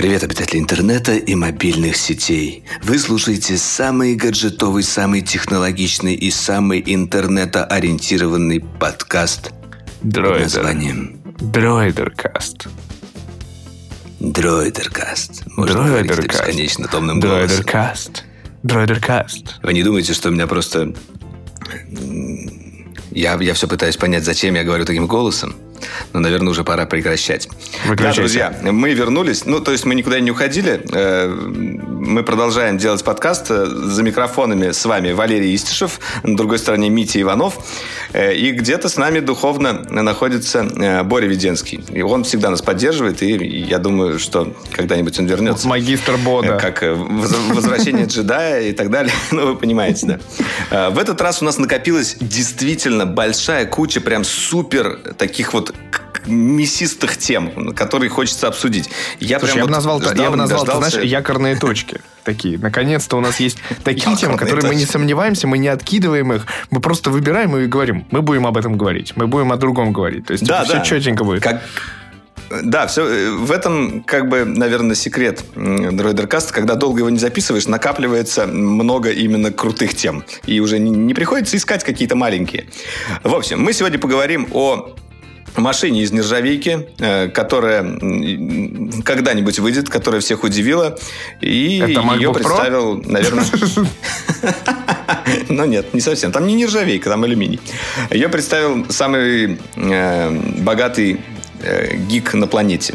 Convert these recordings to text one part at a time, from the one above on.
Привет, обитатели интернета и мобильных сетей. Вы слушаете самый гаджетовый, самый технологичный и самый интернетоориентированный подкаст Дроидер. под названием Дроидеркаст. Дроидеркаст. Можно Дроидеркаст. бесконечно томным голосом. Дроидеркаст. Дроидеркаст. Вы не думаете, что у меня просто... Я, я все пытаюсь понять, зачем я говорю таким голосом. Но, наверное, уже пора прекращать. Да, друзья, мы вернулись. Ну, то есть мы никуда не уходили. Э, Мы продолжаем делать подкаст э, за микрофонами с вами Валерий Истишев, на другой стороне Митя Иванов. Э, И где-то с нами духовно находится Боря Веденский. И он всегда нас поддерживает, и я думаю, что когда-нибудь он вернется. Магистр Бода. Как воз- возвращение джедая и так далее. Ну, вы понимаете, да. В этот раз у нас накопилась действительно большая куча прям супер таких вот мясистых тем, которые хочется обсудить. Я Слушай, я бы вот назвал, ждал, я бы назвал дождался. знаешь, якорные точки. Такие. Наконец-то у нас есть такие темы, которые мы не сомневаемся, мы не откидываем их. Мы просто выбираем и говорим. Мы будем об этом говорить. Мы будем о другом говорить. То есть Да, все четенько будет. Как- Да, все, в этом, как бы, наверное, секрет дроидеркаста. Когда долго его не записываешь, накапливается много именно крутых тем. И уже не, не приходится искать какие-то маленькие. В общем, мы сегодня поговорим о машине из нержавейки, э, которая когда-нибудь выйдет, которая всех удивила. И Это MacBook ее Pro? представил, наверное... Но нет, не совсем. Там не нержавейка, там алюминий. Ее представил самый э, богатый э, гик на планете.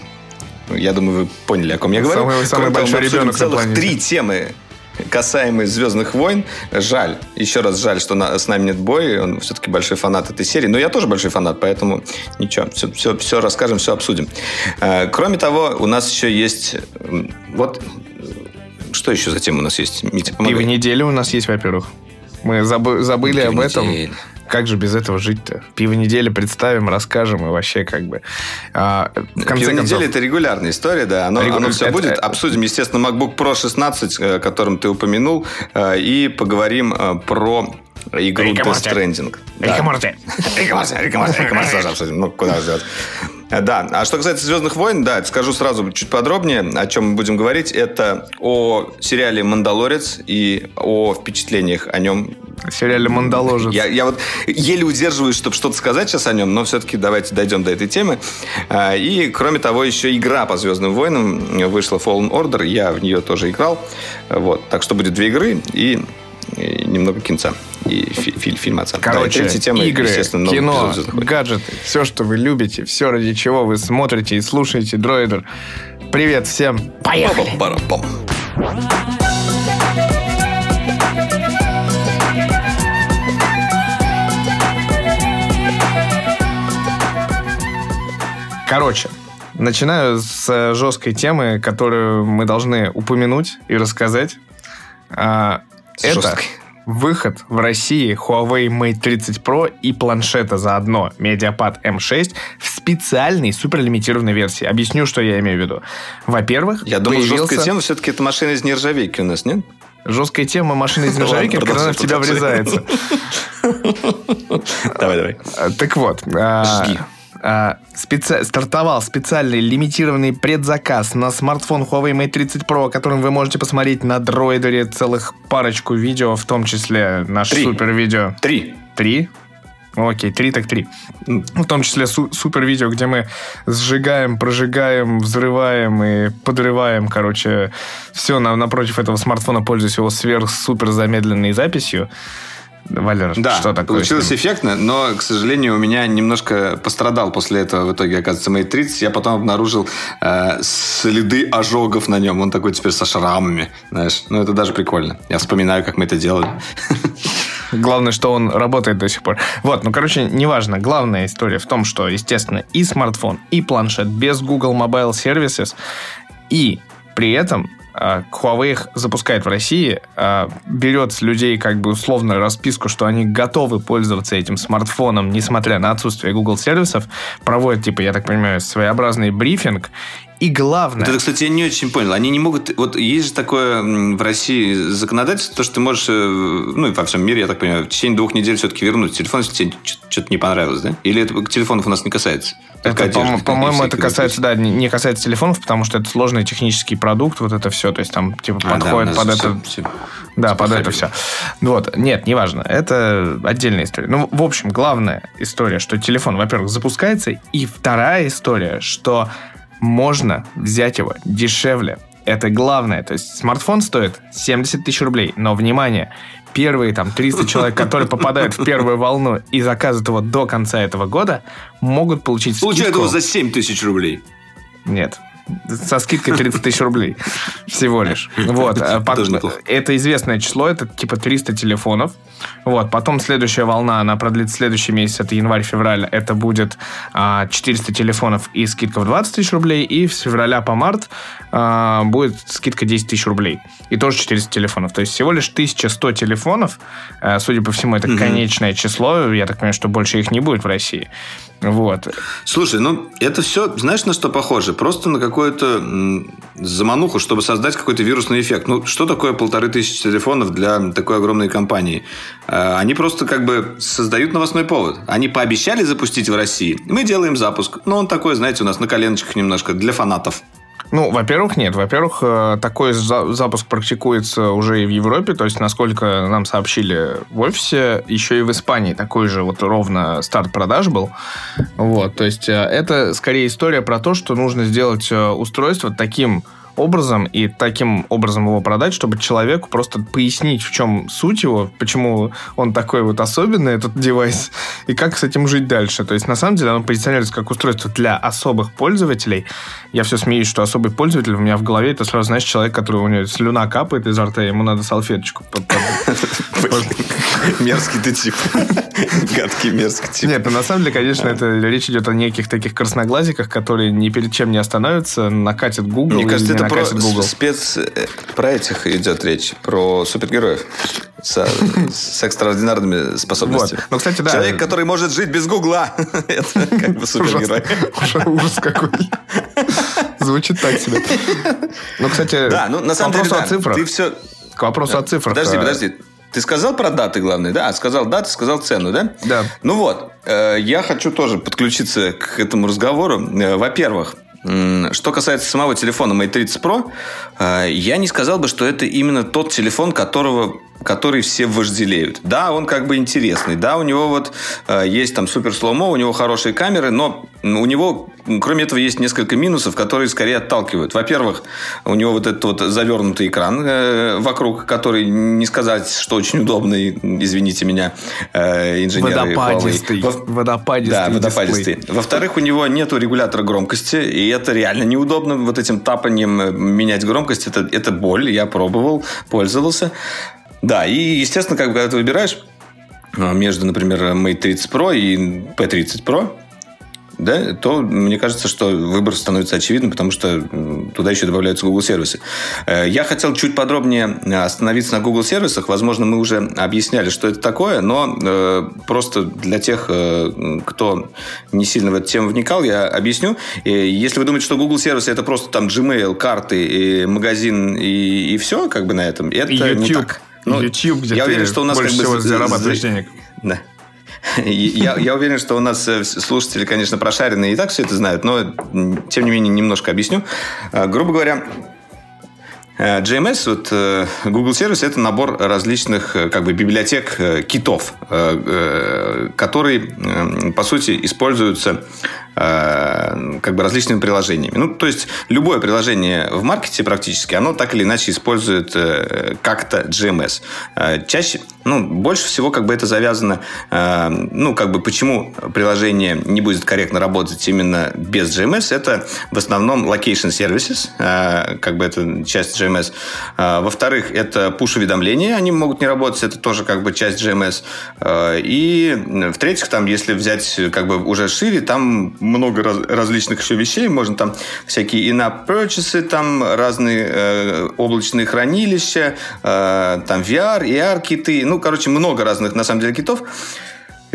Я думаю, вы поняли, о ком я говорю. Самый- самый большой ребенок целых три темы касаемые «Звездных войн». Жаль, еще раз жаль, что на- с нами нет боя. Он все-таки большой фанат этой серии. Но я тоже большой фанат, поэтому ничего, все, все, все расскажем, все обсудим. Э, Кроме того, у нас еще есть... Вот что еще за тема у нас есть? Митя, Пиво помогай. недели у нас есть, во-первых. Мы забы- забыли Пиво об этом. недели. Как же без этого жить-то? Пиво недели представим, расскажем и вообще как бы. А, в конце Пиво концов, недели это регулярная история, да. Оно, Регу- оно все это- будет. Обсудим, естественно, MacBook Pro 16, э, о котором ты упомянул, э, и поговорим э, про игру Морти. Stranding. Рик и Морти. Рик и Морти, Рик и Морти, Рик и Морти тоже обсудим. Ну, куда. Э, Да, а что касается «Звездных войн», да, скажу сразу чуть подробнее, о чем мы будем говорить. Это о сериале «Мандалорец» и о впечатлениях о нем в сериале «Мандалорец». я, я вот еле удерживаюсь, чтобы что-то сказать сейчас о нем, но все-таки давайте дойдем до этой темы. А, И, кроме того, еще игра по «Звездным войнам» вышла Fallen Order, я в нее тоже играл. Вот. Так что будет две игры и немного кинца. И фи- фи- фильм отца. Да, и Короче, третья тема, игры, кино, гаджеты, все, что вы любите, все, ради чего вы смотрите и слушаете Дроидер. Привет всем. Поехали. Пам-пам-пам. Короче, начинаю с э, жесткой темы, которую мы должны упомянуть и рассказать. Это выход в России Huawei Mate 30 Pro и планшета заодно Mediapad M6 в специальной суперлимитированной версии. Объясню, что я имею в виду. Во-первых, Я думал, появился- жесткая тема все-таки это машина из нержавейки у нас, нет? Жесткая тема машины из нержавейки, когда она в тебя врезается. Давай, давай. Так вот, а, Жги. А, специ- стартовал специальный лимитированный предзаказ на смартфон Huawei Mate 30 Pro, которым вы можете посмотреть на дроидере целых парочку видео, в том числе наш Три. супер видео. Три. Три? Окей, три так три. В том числе су- супер видео, где мы сжигаем, прожигаем, взрываем и подрываем, короче, все на, напротив этого смартфона, пользуясь его сверх-супер замедленной записью. Валер, Да, что такое? получилось эффектно, но, к сожалению, у меня немножко пострадал после этого в итоге, оказывается, Mate 30. Я потом обнаружил э, следы ожогов на нем. Он такой теперь со шрамами, знаешь. Ну, это даже прикольно. Я вспоминаю, как мы это делали. Главное, что он работает до сих пор. Вот, ну, короче, неважно. Главная история в том, что, естественно, и смартфон, и планшет без Google Mobile Services, и при этом Huawei их запускает в России, а, берет с людей как бы условную расписку, что они готовы пользоваться этим смартфоном, несмотря на отсутствие Google сервисов, проводит, типа, я так понимаю, своеобразный брифинг И главное... Вот это, кстати, я не очень понял. Они не могут... Вот есть же такое в России законодательство, то, что ты можешь, э, ну и во всем мире, я так понимаю, в течение двух недель все-таки вернуть телефон, если тебе что-то не понравилось, да? Или это телефонов у нас не касается? Это, по- по-моему, это касается, да, не касается телефонов, потому что это сложный технический продукт, вот это все, то есть там типа а, подходит да, под все, это... Все, да, под это все. Вот, нет, неважно, это отдельная история. Ну, в общем, главная история, что телефон, во-первых, запускается, и вторая история, что можно взять его дешевле. Это главное. То есть смартфон стоит 70 тысяч рублей. Но, внимание, первые там 300 человек, которые попадают в первую волну и заказывают его до конца этого года, могут получить скидку. Получают его за 7 тысяч рублей. Нет, со скидкой 30 тысяч рублей всего лишь. Вот. А это известное число, это типа 300 телефонов. Вот. Потом следующая волна, она продлится следующий месяц, это январь-февраль. Это будет а, 400 телефонов и скидка в 20 тысяч рублей. И с февраля по март а, будет скидка 10 тысяч рублей. И тоже 400 телефонов. То есть всего лишь 1100 телефонов. А, судя по всему, это конечное число. Я так понимаю, что больше их не будет в России. Вот. Слушай, ну это все, знаешь, на что похоже? Просто на какую-то замануху, чтобы создать какой-то вирусный эффект. Ну, что такое полторы тысячи телефонов для такой огромной компании? А, они просто как бы создают новостной повод. Они пообещали запустить в России. Мы делаем запуск. Но он такой, знаете, у нас на коленочках немножко для фанатов. Ну, во-первых, нет. Во-первых, э, такой запуск практикуется уже и в Европе. То есть, насколько нам сообщили в офисе, еще и в Испании такой же вот ровно старт продаж был. Вот, то есть, э, это скорее история про то, что нужно сделать э, устройство таким образом и таким образом его продать, чтобы человеку просто пояснить, в чем суть его, почему он такой вот особенный, этот девайс, и как с этим жить дальше. То есть, на самом деле, оно позиционируется как устройство для особых пользователей. Я все смеюсь, что особый пользователь у меня в голове, это сразу, знаешь, человек, который у него слюна капает изо рта, ему надо салфеточку Мерзкий ты тип. Гадкий мерзкий тип. Нет, ну на самом деле, конечно, это речь идет о неких таких красноглазиках, которые ни перед чем не остановятся, накатят Google. Мне кажется, это про Google. спец... Э, про этих идет речь, про супергероев с, с экстраординарными способностями. Вот. Ну, кстати, да. Человек, который может жить без Гугла. это как бы супергерой. Ужас какой. Звучит так себе. Ну, кстати, да, ну, на самом деле, да, ты все... К вопросу о цифрах. Подожди, подожди. Ты сказал про даты, главное, да? Сказал даты, сказал цену, да? Да. Ну вот, э, я хочу тоже подключиться к этому разговору. Э, во-первых, что касается самого телефона Mate 30 Pro, э, я не сказал бы, что это именно тот телефон, которого который все вожделеют. Да, он как бы интересный, да, у него вот э, есть там супер слоумо, у него хорошие камеры, но у него, кроме этого, есть несколько минусов, которые скорее отталкивают. Во-первых, у него вот этот вот завернутый экран э, вокруг, который не сказать, что очень удобный, извините меня, э, инженеры. Водопадистый. Во... Водопадистый. Да, водопадистый. Во-вторых, у него нету регулятора громкости, и это реально неудобно, вот этим тапанием э, менять громкость, это, это боль, я пробовал, пользовался. Да, и, естественно, как, когда ты выбираешь а, между, например, Mate 30 Pro и P30 Pro, да, то мне кажется, что выбор становится очевидным, потому что туда еще добавляются Google сервисы. Э, я хотел чуть подробнее остановиться на Google сервисах. Возможно, мы уже объясняли, что это такое, но э, просто для тех, э, кто не сильно в эту тему вникал, я объясню. Если вы думаете, что Google сервисы это просто там Gmail, карты, и магазин и, и все, как бы на этом, это YouTube. не так. Ну, YouTube, где я уверен, что у нас больше как бы всего зарабатываешь денег. Да. Я, я уверен, что у нас э, слушатели, конечно, прошаренные и так все это знают, но, тем не менее, немножко объясню. А, грубо говоря, э, GMS, вот э, Google сервис, это набор различных как бы библиотек китов, которые, по сути, используются Э, как бы различными приложениями. Ну, то есть, любое приложение в маркете практически, оно так или иначе использует э, как-то GMS. Э, чаще, ну, больше всего как бы это завязано, ну, как бы почему приложение не будет корректно работать именно без GMS, это в основном location services, как бы это часть GMS. Во-вторых, это push-уведомления, они могут не работать, это тоже как бы часть GMS. И в-третьих, там, если взять как бы уже шире, там много раз, различных еще вещей. Можно там всякие in-app purchases, там разные э, облачные хранилища, э, там VR, AR-киты. Ну, короче, много разных, на самом деле, китов.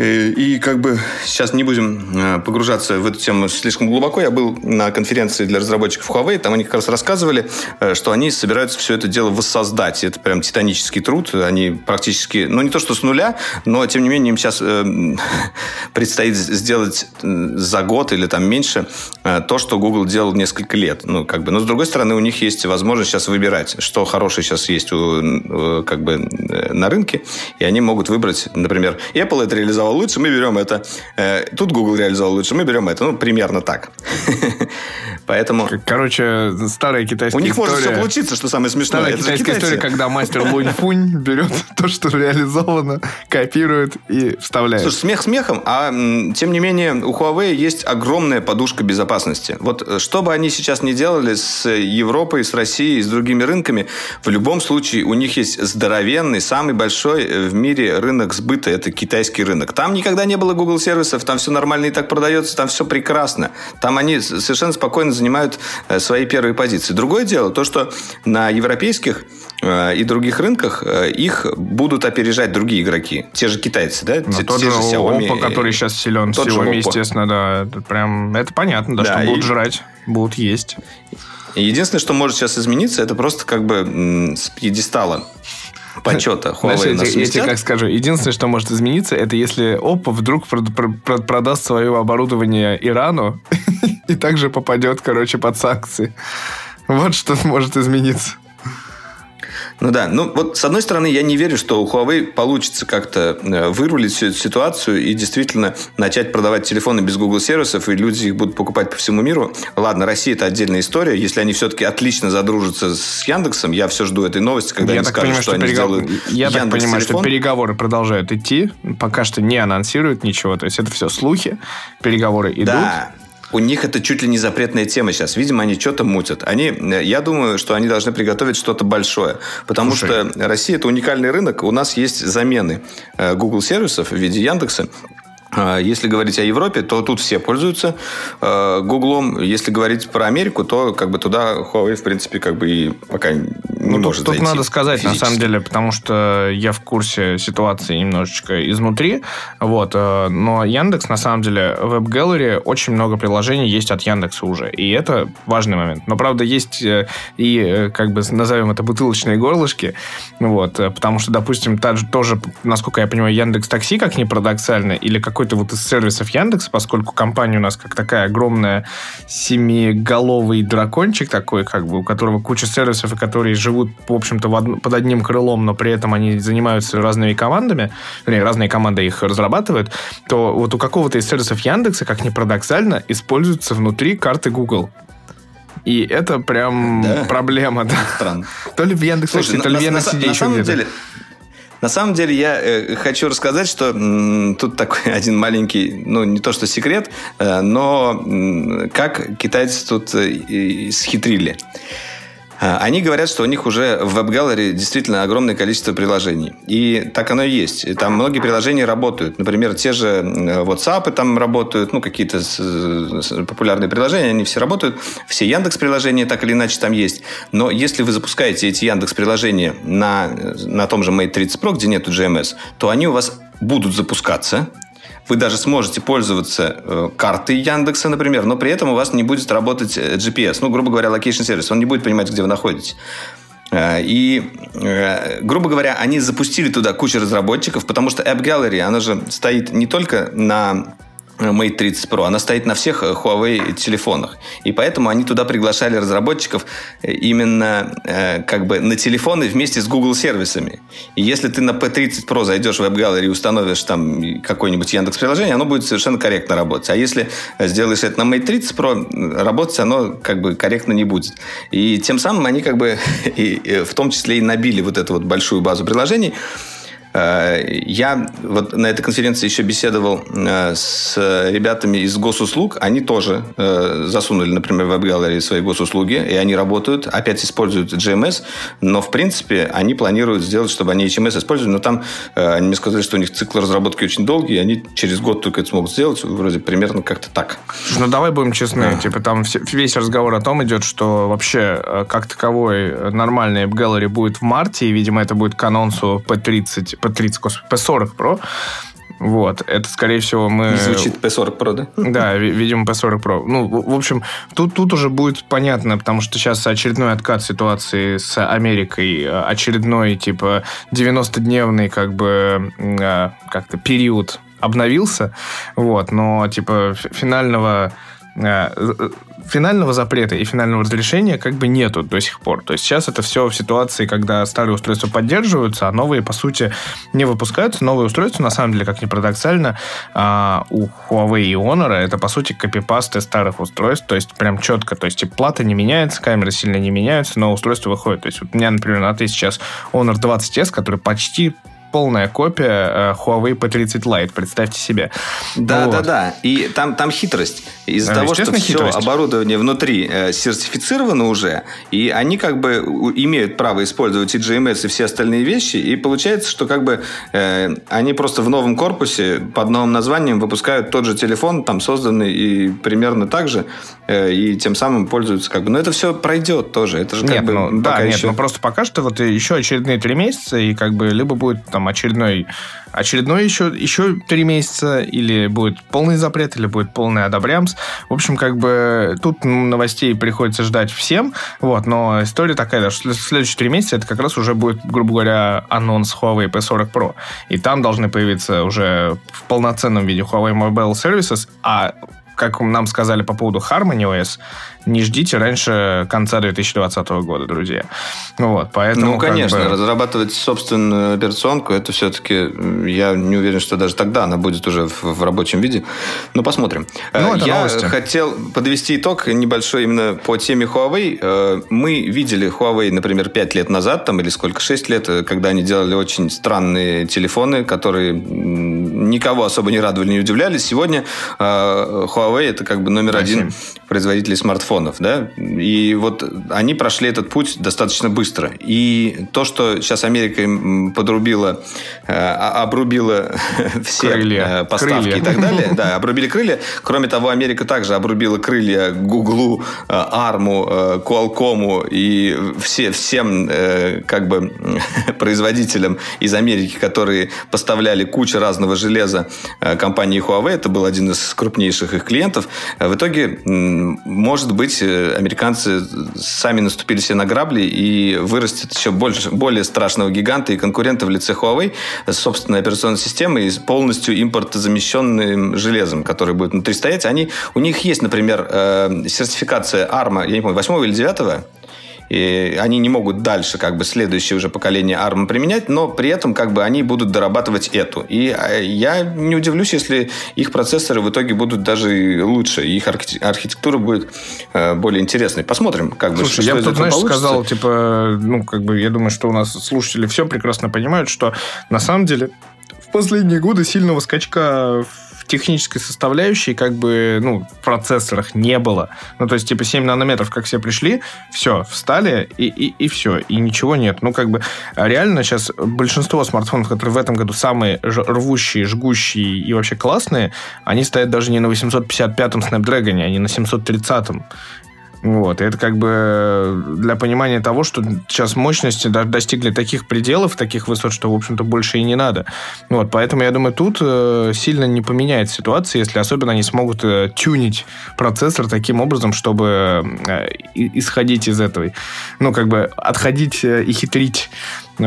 Э, и как бы сейчас не будем э, погружаться в эту тему слишком глубоко. Я был на конференции для разработчиков Huawei, там они как раз рассказывали, э, что они собираются все это дело воссоздать. Это прям титанический труд. Они практически, ну не то что с нуля, но тем не менее им сейчас э, предстоит сделать за год или там меньше то, что Google делал несколько лет. Ну как бы, но с другой стороны у них есть возможность сейчас выбирать, что хорошее сейчас есть у, как бы на рынке, и они могут выбрать, например, Apple это реализовал реализовал лучше, мы берем это. Э, тут Google реализовал лучше, мы берем это. Ну, примерно так. Поэтому... Короче, старая китайская У них история... может все получиться, что самое смешное. Старая это китайская история, когда мастер Лунь-Фунь берет то, что реализовано, копирует и вставляет. Слушай, смех смехом, а тем не менее у Huawei есть огромная подушка безопасности. Вот э, что бы они сейчас не делали с Европой, с Россией, с другими рынками, в любом случае у них есть здоровенный, самый большой в мире рынок сбыта. Это китайский рынок. Там никогда не было Google сервисов, там все нормально и так продается, там все прекрасно. Там они совершенно спокойно занимают э, свои первые позиции. Другое дело, то, что на европейских э, и других рынках э, их будут опережать другие игроки. Те же китайцы, да? Ну, те, тот те же Xiaomi. Oppo, который сейчас силен. Тот Xiaomi, естественно, да. Это прям, это понятно, да, да что и... будут жрать, будут есть. Единственное, что может сейчас измениться, это просто как бы с пьедестала почета Huawei Знаешь, нас я, я тебе как скажу, единственное, что может измениться, это если Oppo вдруг продаст свое оборудование Ирану и также попадет, короче, под санкции. Вот что может измениться. Ну да, ну вот с одной стороны, я не верю, что у Huawei получится как-то э, вырулить всю эту ситуацию и действительно начать продавать телефоны без Google сервисов, и люди их будут покупать по всему миру. Ладно, Россия это отдельная история. Если они все-таки отлично задружатся с Яндексом, я все жду этой новости, когда я они скажут, понимаю, что, что они перегов... сделают Я Яндекс так понимаю, телефон. что переговоры продолжают идти, пока что не анонсируют ничего, то есть это все слухи, переговоры идут. Да. У них это чуть ли не запретная тема сейчас. Видимо, они что-то мутят. Они, э, я думаю, что они должны приготовить что-то большое. Потому Слушай. что Россия – это уникальный рынок. У нас есть замены э, Google сервисов в виде Яндекса. А, если говорить о Европе, то тут все пользуются э, Гуглом. Если говорить про Америку, то как бы туда Huawei, в принципе, как бы и пока не ну, может тут, тут надо сказать, физически. на самом деле, потому что я в курсе ситуации немножечко изнутри. Вот, э, но Яндекс, на самом деле, в Web Gallery очень много приложений есть от Яндекса уже. И это важный момент. Но, правда, есть э, и, э, как бы, назовем это бутылочные горлышки. Вот, потому что, допустим, та, тоже, насколько я понимаю, Яндекс Такси, как ни парадоксально, или какой какой-то вот из сервисов Яндекс, поскольку компания у нас как такая огромная семиголовый дракончик такой, как бы, у которого куча сервисов, и которые живут, в общем-то, од... под одним крылом, но при этом они занимаются разными командами, вернее, разные команды их разрабатывают, то вот у какого-то из сервисов Яндекса, как ни парадоксально, используются внутри карты Google. И это прям да. проблема, да. Странно. То ли в Яндекс, Слушай, то ли в Яндекс на, на, на самом деле, на самом деле я э, хочу рассказать, что тут такой один маленький, ну не то что секрет, э, но как китайцы тут э, схитрили. А, они говорят, что у них уже в WebGallery действительно огромное количество приложений. И так оно и есть. Там многие приложения работают. Например, те же WhatsApp там работают, ну, какие-то популярные приложения, они все работают. Все Яндекс приложения так или иначе там есть. Но если вы запускаете эти Яндекс приложения на, на том же Mate 30 Pro, где нету GMS, то они у вас будут запускаться, вы даже сможете пользоваться э, картой Яндекса, например, но при этом у вас не будет работать э, GPS, ну, грубо говоря, location сервис, он не будет понимать, где вы находитесь. Э, и, грубо говоря, они запустили туда кучу разработчиков, потому что App Gallery, она же стоит не только на Mate 30 Pro, она стоит на всех э, Huawei телефонах. И поэтому они туда приглашали разработчиков э, именно э, как бы на телефоны вместе с Google сервисами. И если ты на P30 Pro зайдешь в WebGallery и установишь там какое-нибудь Яндекс приложение, оно будет совершенно корректно работать. А если сделаешь это на Mate 30 Pro, работать оно как бы корректно не будет. И тем самым они как бы и, и в том числе и набили вот эту вот большую базу приложений, Э, я вот на этой конференции еще беседовал э, с ребятами из госуслуг. Они тоже э, засунули, например, в WebGallery свои госуслуги, и они работают, опять используют GMS, но, в принципе, они планируют сделать, чтобы они HMS использовали, но там они мне сказали, что у них цикл разработки очень долгий, и они через год только это смогут сделать, вроде примерно как-то так. Ну, давай будем честны, а. типа там весь разговор о том идет, что вообще как таковой нормальный WebGallery будет в марте, и, видимо, это будет к анонсу P30 P30, господи, P40 Pro. Вот, это, скорее всего, мы... Не звучит P40 Pro, да? Да, видимо, P40 Pro. Ну, в общем, тут, тут уже будет понятно, потому что сейчас очередной откат ситуации с Америкой, очередной, типа, 90-дневный, как бы, а, как-то период обновился, вот, но, типа, финального а, финального запрета и финального разрешения как бы нету до сих пор. То есть сейчас это все в ситуации, когда старые устройства поддерживаются, а новые, по сути, не выпускаются. Новые устройства, на самом деле, как ни парадоксально, а, у Huawei и Honor это, по сути, копипасты старых устройств, то есть прям четко. То есть типа, плата не меняется, камеры сильно не меняются, но устройство выходит. То есть вот у меня, например, на Т сейчас Honor 20S, который почти полная копия э, Huawei P30 Lite, представьте себе. Да, вот. да, да. И там, там хитрость. Из-за того, что хитрость. все оборудование внутри э, сертифицировано уже, и они как бы имеют право использовать и GMS, и все остальные вещи, и получается, что как бы э, они просто в новом корпусе под новым названием выпускают тот же телефон, там созданный и примерно так же, э, и тем самым пользуются как бы. Но это все пройдет тоже. Это же как нет, бы ну, да, нет, еще... но просто пока что вот еще очередные три месяца, и как бы либо будет там там очередной, очередной еще, еще три месяца, или будет полный запрет, или будет полный одобрямс. В общем, как бы тут новостей приходится ждать всем, вот, но история такая, что следующие три месяца это как раз уже будет, грубо говоря, анонс Huawei P40 Pro. И там должны появиться уже в полноценном виде Huawei Mobile Services, а как нам сказали по поводу Harmony OS, не ждите раньше конца 2020 года, друзья. Вот, поэтому, ну, конечно, бы... разрабатывать собственную операционку, это все-таки, я не уверен, что даже тогда она будет уже в, в рабочем виде. Но посмотрим. Ну, это я новости. хотел подвести итог небольшой именно по теме Huawei. Э, мы видели Huawei, например, 5 лет назад, там, или сколько, 6 лет, э, когда они делали очень странные телефоны, которые никого особо не радовали, не удивляли. Сегодня э, Huawei это как бы номер один производителей смартфонов да, и вот они прошли этот путь достаточно быстро. И то, что сейчас Америка подрубила, э, обрубила все крылья. Э, поставки крылья. и так далее, да, обрубили крылья. Кроме того, Америка также обрубила крылья Гуглу, Арму, Qualcomm и все, всем как бы производителям из Америки, которые поставляли кучу разного железа компании Huawei. Это был один из крупнейших их клиентов. В итоге, может быть, э, американцы сами наступили себе на грабли и вырастет еще больше, более страшного гиганта и конкурента в лице Huawei с собственной операционной системой и полностью импортозамещенным железом, который будет внутри стоять. Они, у них есть, например, э, сертификация ARMA, я не помню, 8 или 9 и они не могут дальше как бы следующее уже поколение ARM применять, но при этом как бы они будут дорабатывать эту. И а, я не удивлюсь, если их процессоры в итоге будут даже лучше, их архитектура будет э, более интересной. Посмотрим, как бы, Слушай, я бы тут, знаешь, получится. сказал, типа, ну, как бы, я думаю, что у нас слушатели все прекрасно понимают, что на самом деле в последние годы сильного скачка в технической составляющей как бы, ну, в процессорах не было. Ну, то есть, типа, 7 нанометров, как все пришли, все, встали, и, и, и все, и ничего нет. Ну, как бы, реально сейчас большинство смартфонов, которые в этом году самые рвущие, жгущие и вообще классные, они стоят даже не на 855-м Snapdragon, а не на 730-м. Вот, и это как бы для понимания того, что сейчас мощности достигли таких пределов, таких высот, что, в общем-то, больше и не надо. Вот, поэтому, я думаю, тут э, сильно не поменяет ситуация, если особенно они смогут э, тюнить процессор таким образом, чтобы э, исходить из этой, ну, как бы отходить и хитрить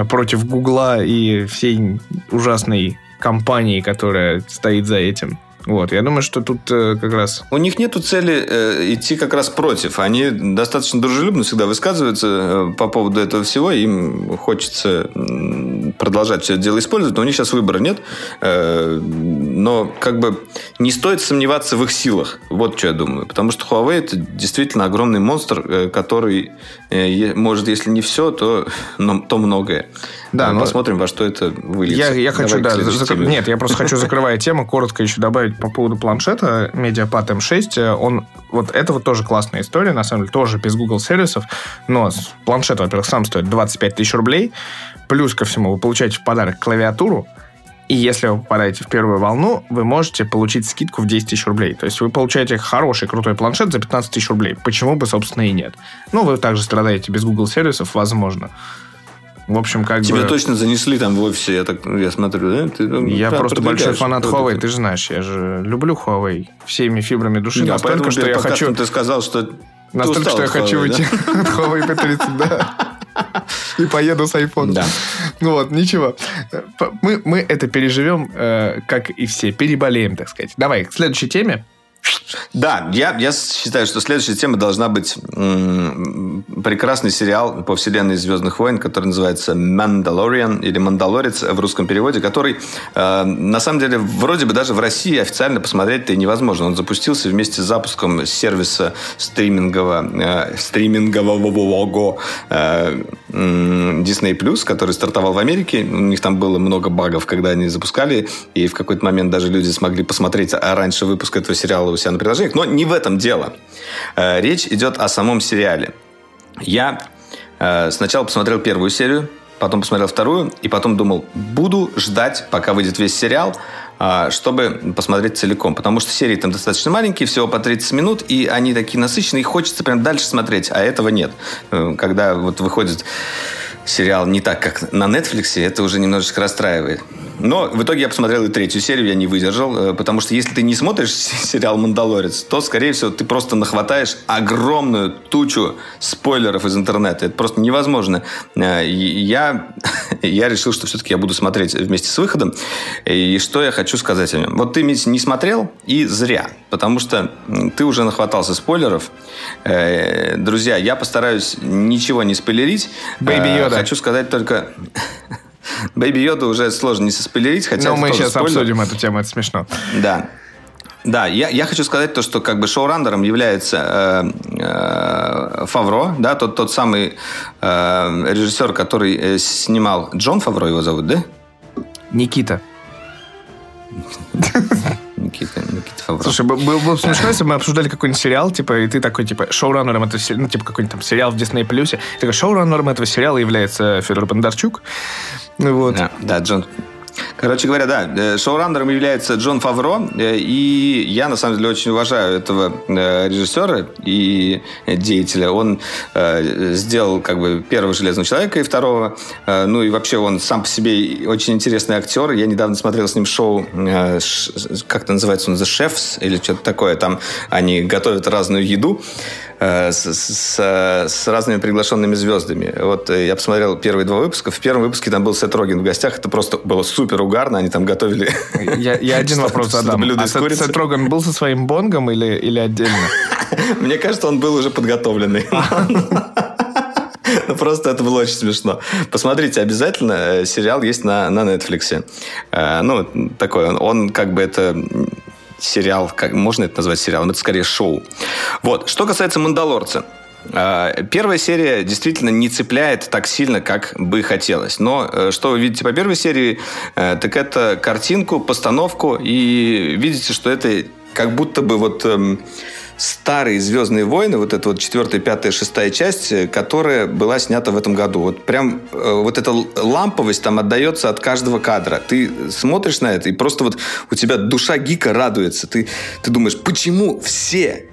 против Гугла и всей ужасной компании, которая стоит за этим. Вот, я думаю, что тут э, как раз... У них нету цели э, идти как раз против. Они достаточно дружелюбно всегда высказываются э, по поводу этого всего. Им хочется продолжать все это дело использовать, но у них сейчас выбора нет. Э, но как бы не стоит сомневаться в их силах. Вот что я думаю. Потому что Huawei это действительно огромный монстр, э, который э, может, если не все, то, но, то многое. Да, но посмотрим, во что это выльется. Я, я хочу, да, зак... нет, я просто хочу, закрывая тему, коротко еще добавить по поводу планшета MediaPad M6. Он, вот это вот тоже классная история, на самом деле, тоже без Google сервисов, но планшет, во-первых, сам стоит 25 тысяч рублей, плюс ко всему вы получаете в подарок клавиатуру, и если вы попадаете в первую волну, вы можете получить скидку в 10 тысяч рублей. То есть вы получаете хороший, крутой планшет за 15 тысяч рублей. Почему бы, собственно, и нет? Ну, вы также страдаете без Google сервисов, возможно. В общем, как Тебе бы... точно занесли там в офисе, я, так, я смотрю, да? Ты, ну, Я просто большой фанат. Huawei, ты же знаешь, я же люблю Huawei всеми фибрами души, Да, настолько, что я хочу... ты сказал, что Настолько, что я хочу уйти от Huawei P30, да. И поеду с iPhone. Да. Ну вот, ничего. Мы, мы это переживем, э, как и все. Переболеем, так сказать. Давай, к следующей теме. Да, я, я считаю, что следующая тема должна быть м, прекрасный сериал по вселенной Звездных войн, который называется «Мандалориан» или «Мандалорец» в русском переводе, который, э, на самом деле, вроде бы даже в России официально посмотреть-то и невозможно. Он запустился вместе с запуском сервиса стримингового, э, стримингового э, Disney+, который стартовал в Америке. У них там было много багов, когда они запускали, и в какой-то момент даже люди смогли посмотреть а раньше выпуск этого сериала у себя на приложениях. Но не в этом дело. Э, Речь идет о самом сериале. Я э, сначала посмотрел первую серию, потом посмотрел вторую, и потом думал, буду ждать, пока выйдет весь сериал, чтобы посмотреть целиком. Потому что серии там достаточно маленькие, всего по 30 минут, и они такие насыщенные, и хочется прям дальше смотреть, а этого нет. Э, Когда вот выходит сериал не так, как на Netflix, это уже немножечко расстраивает. Но в итоге я посмотрел и третью серию, я не выдержал, э, потому что если ты не смотришь сериал «Мандалорец», то, скорее всего, ты просто нахватаешь огромную тучу спойлеров из интернета. Это просто невозможно. Э, Я, я решил, что все-таки я буду смотреть вместе с выходом. И что я хочу сказать о нем. Вот ты, Митя, не смотрел, и зря. Потому что ты уже нахватался спойлеров. Э, Друзья, я постараюсь ничего не спойлерить. Baby Йода. Хочу сказать только... Baby Йода уже сложно не соспойлерить, хотя Но мы сейчас спойлер. обсудим эту тему, это смешно. Да. Да, я, я хочу сказать то, что как бы шоураннером является э, э, Фавро, да, тот, тот самый э, режиссер, который э, снимал Джон Фавро, его зовут, да? Никита. Никита, Никита Фавро. Слушай, было бы смешно, если бы мы обсуждали какой-нибудь сериал, типа, и ты такой, типа, шоураннером этого сериала, ну, типа, какой-нибудь там сериал в Disney Плюсе. Такой, шоураннером этого сериала является Федор Бондарчук. Вот. Да, да, Джон. Короче говоря, да, э, шоураннером является Джон Фавро, э, и я, на самом деле, очень уважаю этого э, режиссера и деятеля. Он сделал, как бы, первого «Железного человека» и второго. Ну, и вообще он сам по себе очень интересный актер. Я недавно смотрел с ним шоу, как это называется, он «The Chefs» или что-то такое. Там они готовят разную еду с, с- с разными приглашенными звездами. Вот я посмотрел первые два выпуска. В первом выпуске там был Сет Роген в гостях. Это просто было супер угарно. Они там готовили... Я, я один вопрос задам. блюдо А из Сет, курицы. Сет Роган был со своим бонгом или, или отдельно? Мне кажется, он был уже подготовленный. Ну, Просто это было очень смешно. Посмотрите обязательно. Э, Сериал есть на, на Netflix. Э, Ну, такой он, он как бы это сериал, как можно это назвать сериалом? Это скорее шоу. Вот. Что касается «Мандалорца». Э, Первая серия действительно не цепляет так сильно, как бы хотелось. Но э, что вы видите по первой серии, э, так это картинку, постановку, и видите, что это как будто бы вот эм, старые «Звездные войны», вот эта вот четвертая, пятая, шестая часть, э, которая была снята в этом году. Вот прям э, вот эта ламповость там отдается от каждого кадра. Ты смотришь на это, и просто вот у тебя душа гика радуется. Ты, ты думаешь, почему все,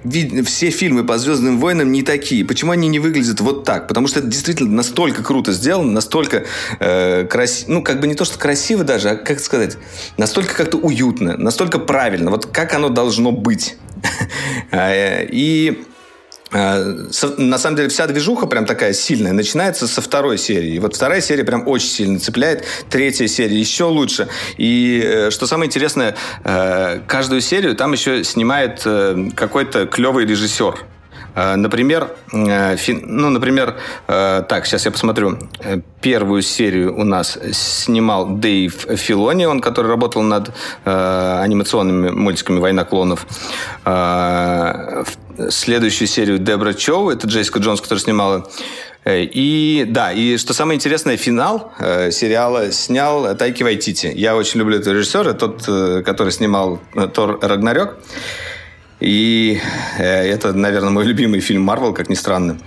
все фильмы по «Звездным войнам» не такие? Почему они не выглядят вот так? Потому что это действительно настолько круто сделано, настолько э, красиво, ну, как бы не то, что красиво даже, а, как сказать, настолько как-то уютно, настолько правильно, вот как оно должно быть. Э, И со- на самом деле вся движуха прям такая сильная начинается со второй серии. Вот вторая серия прям очень сильно цепляет. Третья серия еще лучше. И э, что самое интересное, э, каждую серию там еще снимает какой-то клевый режиссер. Э, Например, э, ну, например, э, так, сейчас я посмотрю. Первую серию у нас снимал Дэйв Филони, он, который работал над анимационными мультиками «Война клонов». Следующую серию Дебра Чоу, это Джессика Джонс, которая снимала И да, и что самое интересное, финал э, сериала снял Тайки Вайтити. Я очень люблю этого режиссера, тот, э, который снимал Тор Рагнарёк. И э, это, наверное, мой любимый фильм Марвел, как ни странно.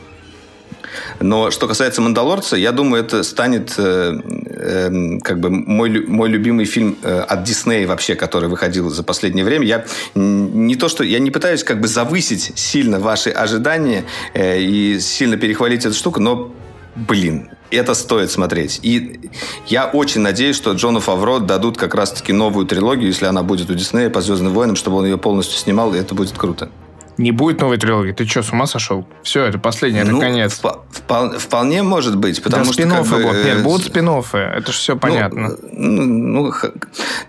Но что касается «Мандалорца», я думаю, это станет э, э, как бы мой, мой любимый фильм э, от Диснея вообще, который выходил за последнее время. Я не то, что я не пытаюсь как бы завысить сильно ваши ожидания э, и сильно перехвалить эту штуку, но Блин, это стоит смотреть. И я очень надеюсь, что Джону Фавро дадут как раз-таки новую трилогию, если она будет у Диснея по «Звездным войнам», чтобы он ее полностью снимал, и это будет круто. Не будет новой трилогии. Ты что, с ума сошел? Все, это последний, это ну, конец. Впол- вполне может быть, потому да, что... Как бы, будут. Нет, будут спин Это же все ну, понятно. Ну, ну,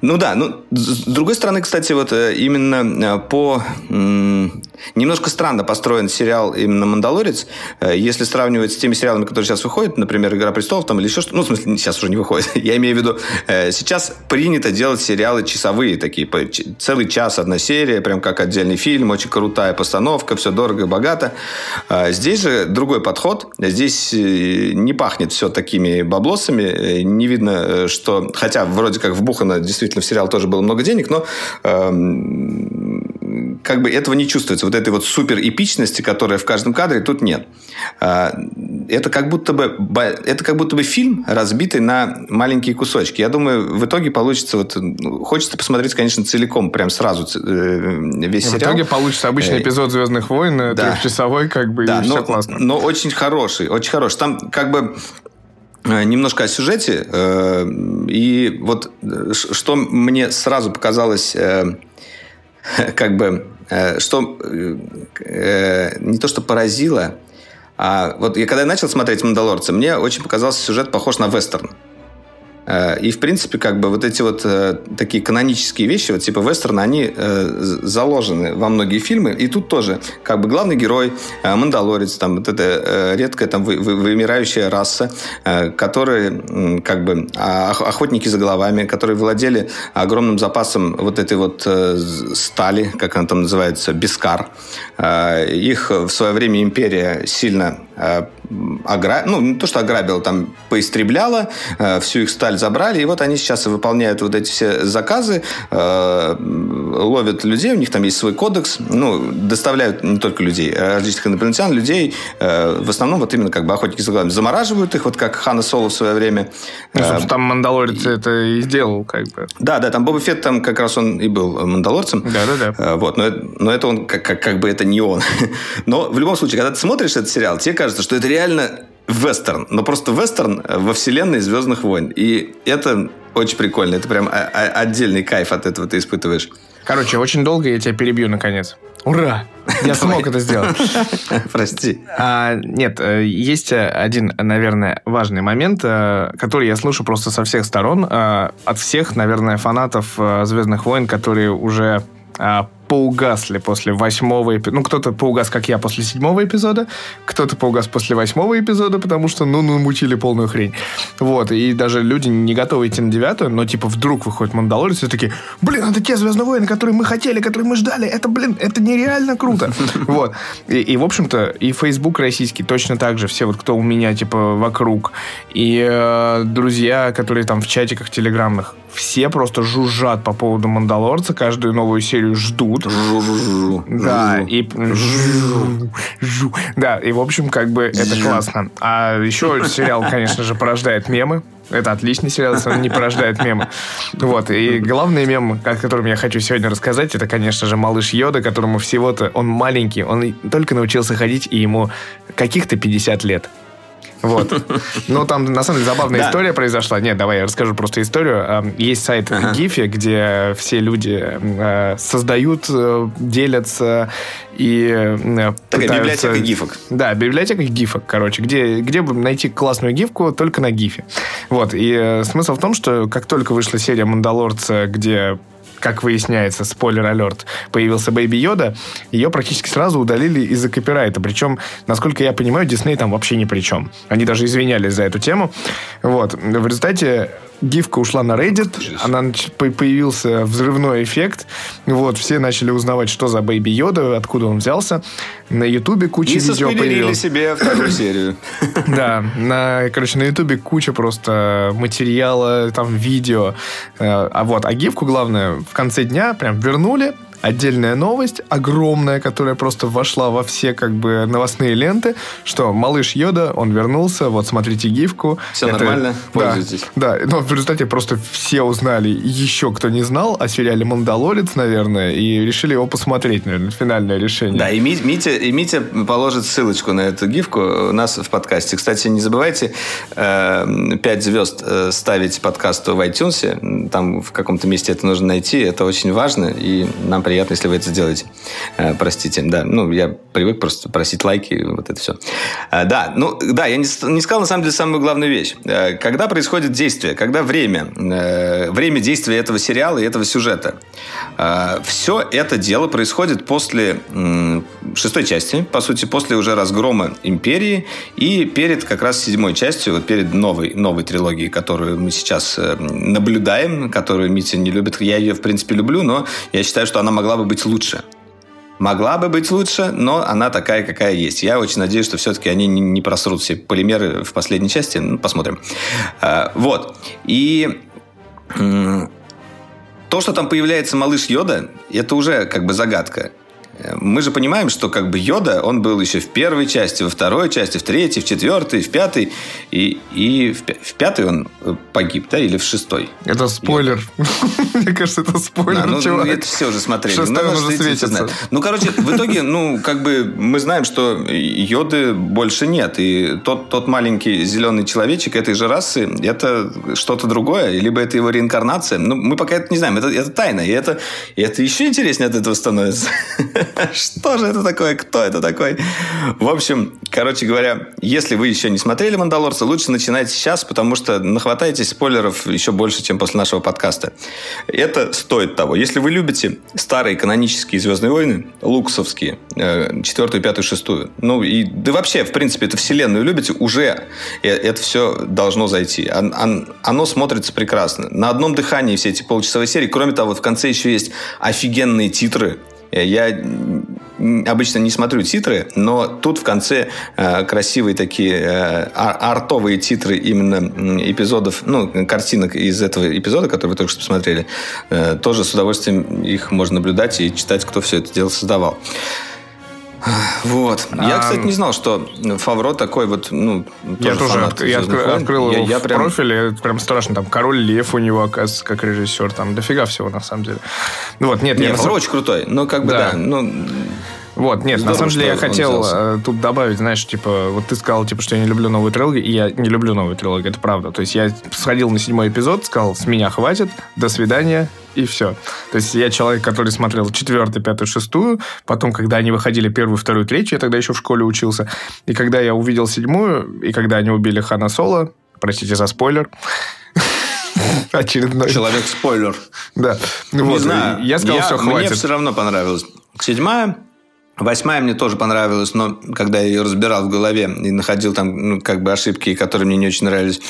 ну да, ну, с другой стороны, кстати, вот э, именно э, по... Немножко странно построен сериал именно «Мандалорец», э, если сравнивать с теми сериалами, которые сейчас выходят, например, «Игра престолов» там, или еще что-то. Ну, в смысле, сейчас уже не выходит. Я имею в виду, сейчас принято делать сериалы часовые такие, целый час одна серия, прям как отдельный фильм, очень крутая постановка, все дорого, богато. А здесь же другой подход. Здесь э, не пахнет все такими баблосами. Э, не видно, э, что... Хотя вроде как вбухано действительно в сериал тоже было много денег, но эм, как бы этого не чувствуется. Вот этой вот супер эпичности, которая в каждом кадре, тут нет. А, это как будто бы это как будто бы фильм разбитый на маленькие кусочки. Я думаю, в итоге получится вот ну, хочется посмотреть, конечно, целиком, прям сразу весь сериал. В итоге получится обычный эпизод Звездных войн, да. трехчасовой, как бы, да, и но, все классно. Но очень хороший, очень хороший. Там как бы э, немножко о сюжете. Э, и вот э, что мне сразу показалось как бы, что не то, что поразило, а вот я когда начал смотреть «Мандалорца», мне очень показался сюжет похож на вестерн. Э, и, в принципе, как бы вот эти вот э, такие канонические вещи, вот типа вестерна, они э, заложены во многие фильмы. И тут тоже, как бы главный герой, мандалорец, там вот эта редкая там вы, вы, вымирающая раса, которые как бы а, охотники за головами, которые владели огромным запасом вот этой вот стали, как она там называется, бискар. Их в свое время империя сильно огра... ну, не то, что ограбила, там, поистребляла, э, всю их сталь забрали, и вот они сейчас выполняют вот эти все заказы, э, ловят людей, у них там есть свой кодекс, ну, доставляют не только людей, а различных инопланетян, людей, э, в основном вот именно как бы охотники за глазами, замораживают их, вот как Хана Соло в свое время. Ну, собственно, там Мандалорец и... это и сделал, как бы. Да, да, там Боба Фетт, там как раз он и был Мандалорцем. Да, да, да. Вот, но, но это он, как, как, как бы это не он. Но в любом случае, когда ты смотришь этот сериал, тебе кажется, что это реально вестерн, но просто вестерн во вселенной Звездных войн. И это очень прикольно. Это прям отдельный кайф от этого ты испытываешь. Короче, очень долго я тебя перебью, наконец. Ура! Я смог это сделать. Прости. А, нет, э, есть один, наверное, важный момент, э, который я слышу просто со всех сторон. Э, от всех, наверное, фанатов «Звездных войн», которые уже а, поугасли после восьмого эпизода. Ну, кто-то поугас, как я, после седьмого эпизода, кто-то поугас после восьмого эпизода, потому что, ну, намутили полную хрень. Вот, и даже люди не готовы идти на девятую, но, типа, вдруг выходит Мандалорец, и такие, блин, это те Звездные войны, которые мы хотели, которые мы ждали, это, блин, это нереально круто. Вот. И, и в общем-то, и Facebook российский точно так же, все вот, кто у меня, типа, вокруг, и э, друзья, которые там в чатиках телеграмных, все просто жужжат по поводу Мандалорца, каждую новую серию ждут. Да, и... Да, и, в общем, как бы это классно. А еще сериал, конечно же, порождает мемы. Это отличный сериал, если он не порождает мемы. Вот, и главный мем, о котором я хочу сегодня рассказать, это, конечно же, малыш Йода, которому всего-то, он маленький, он только научился ходить, и ему каких-то 50 лет. Вот. Ну, там, на самом деле, забавная да. история произошла. Нет, давай я расскажу просто историю. Есть сайт ага. Giphy, где все люди э, создают, э, делятся и э, Такая библиотека гифок. Да, библиотека гифок, короче, где, где бы найти классную гифку только на гифе. Вот, и смысл в том, что как только вышла серия «Мандалорца», где как выясняется, спойлер-алерт, появился Бэйби Йода, ее практически сразу удалили из-за копирайта. Причем, насколько я понимаю, Дисней там вообще ни при чем. Они даже извинялись за эту тему. Вот. В результате гифка ушла на Reddit, она появился взрывной эффект, вот, все начали узнавать, что за Бэйби Йода, откуда он взялся. На Ютубе куча и видео появилась. себе вторую серию. Да, на, короче, на Ютубе куча просто материала, там, видео. Э, а вот, а гифку, главное, в конце дня прям вернули, отдельная новость, огромная, которая просто вошла во все как бы новостные ленты, что малыш Йода, он вернулся, вот смотрите гифку. Все Это- нормально, Да, пользуйтесь. да, но в результате просто все узнали, еще кто не знал о сериале «Мандалорец», наверное, и решили его посмотреть, наверное, финальное решение. Да, и Ми- Митя, и Митя положит ссылочку на эту гифку у нас в подкасте. Кстати, не забывайте э, 5 звезд ставить подкасту в iTunes. Там в каком-то месте это нужно найти. Это очень важно, и нам приятно, если вы это сделаете. Э, простите, да. Ну, я привык просто просить лайки, вот это все. Э, да, ну, да, я не, сказал, на самом деле, самую главную вещь. Э, когда происходит действие, когда время, время действия этого сериала и этого сюжета, все это дело происходит после шестой части, по сути, после уже разгрома империи и перед как раз седьмой частью, вот перед новой, новой трилогией, которую мы сейчас наблюдаем, которую Митя не любит. Я ее, в принципе, люблю, но я считаю, что она могла бы быть лучше. Могла бы быть лучше, но она такая, какая есть. Я очень надеюсь, что все-таки они не, просрут все полимеры в последней части. Ну, посмотрим. А, вот. И то, что там появляется малыш Йода, это уже как бы загадка. Мы же понимаем, что как бы Йода, он был еще в первой части, во второй части, в третьей, в четвертой, в пятой. И, и в, в пятой он э, погиб, да, или в шестой? Это спойлер. Мне кажется, это спойлер, Да, ну, чувак. это все уже смотрели. Шестой Ну, он уже светится. Ну, короче, в итоге, ну, как бы мы знаем, что йоды больше нет. И тот, тот маленький зеленый человечек этой же расы, это что-то другое, либо это его реинкарнация. Ну, мы пока это не знаем. Это, это тайна. И это, и это еще интереснее от этого становится. Что же это такое? Кто это такой? В общем, короче говоря, если вы еще не смотрели «Мандалорца», лучше начинайте сейчас, потому что нахватаетесь спойлеров еще больше, чем после нашего подкаста. Это стоит того. Если вы любите старые канонические «Звездные войны», луксовские, э, четвертую, пятую, шестую, ну и да вообще, в принципе, эту вселенную любите, уже э, это все должно зайти. Он- он- Оно смотрится прекрасно. На одном дыхании все эти полчасовые серии. Кроме того, в конце еще есть офигенные титры. Э, Я обычно не смотрю титры, но тут в конце э, красивые такие э, ар- артовые титры именно эпизодов, ну, картинок из этого эпизода, который вы только что посмотрели. Э, тоже с удовольствием их можно наблюдать и читать, кто все это дело создавал. Вот. Я, кстати, не знал, что Фавро такой вот, ну, Я тоже фанат я «Звездных откры- войн». открыл Я- его я в прям- профиле, это прям страшно. Там Король Лев у него, оказывается, как режиссер. Там дофига всего, на самом деле. Ну Вот, нет, Не, я на Фавро очень крутой, но как бы Да. да, ну, Вот, нет, на Здорово, самом деле я хотел взялся. э, тут добавить, знаешь, типа, вот ты сказал, типа, что я не люблю новые трилогии, и я не люблю новые трилогии, это правда. То есть я сходил на седьмой эпизод, сказал, с меня хватит, до свидания, и все. То есть я человек, который смотрел четвертую, пятую, шестую, потом, когда они выходили первую, вторую, третью, я тогда еще в школе учился, и когда я увидел седьмую, и когда они убили Хана Соло, простите за спойлер, очередной. человек-спойлер. Да. Ну Не вот, знаю. Я сказал, все, Мне хватит. все равно понравилась. Седьмая. Восьмая мне тоже понравилась, но когда я ее разбирал в голове и находил там ну, как бы ошибки, которые мне не очень нравились,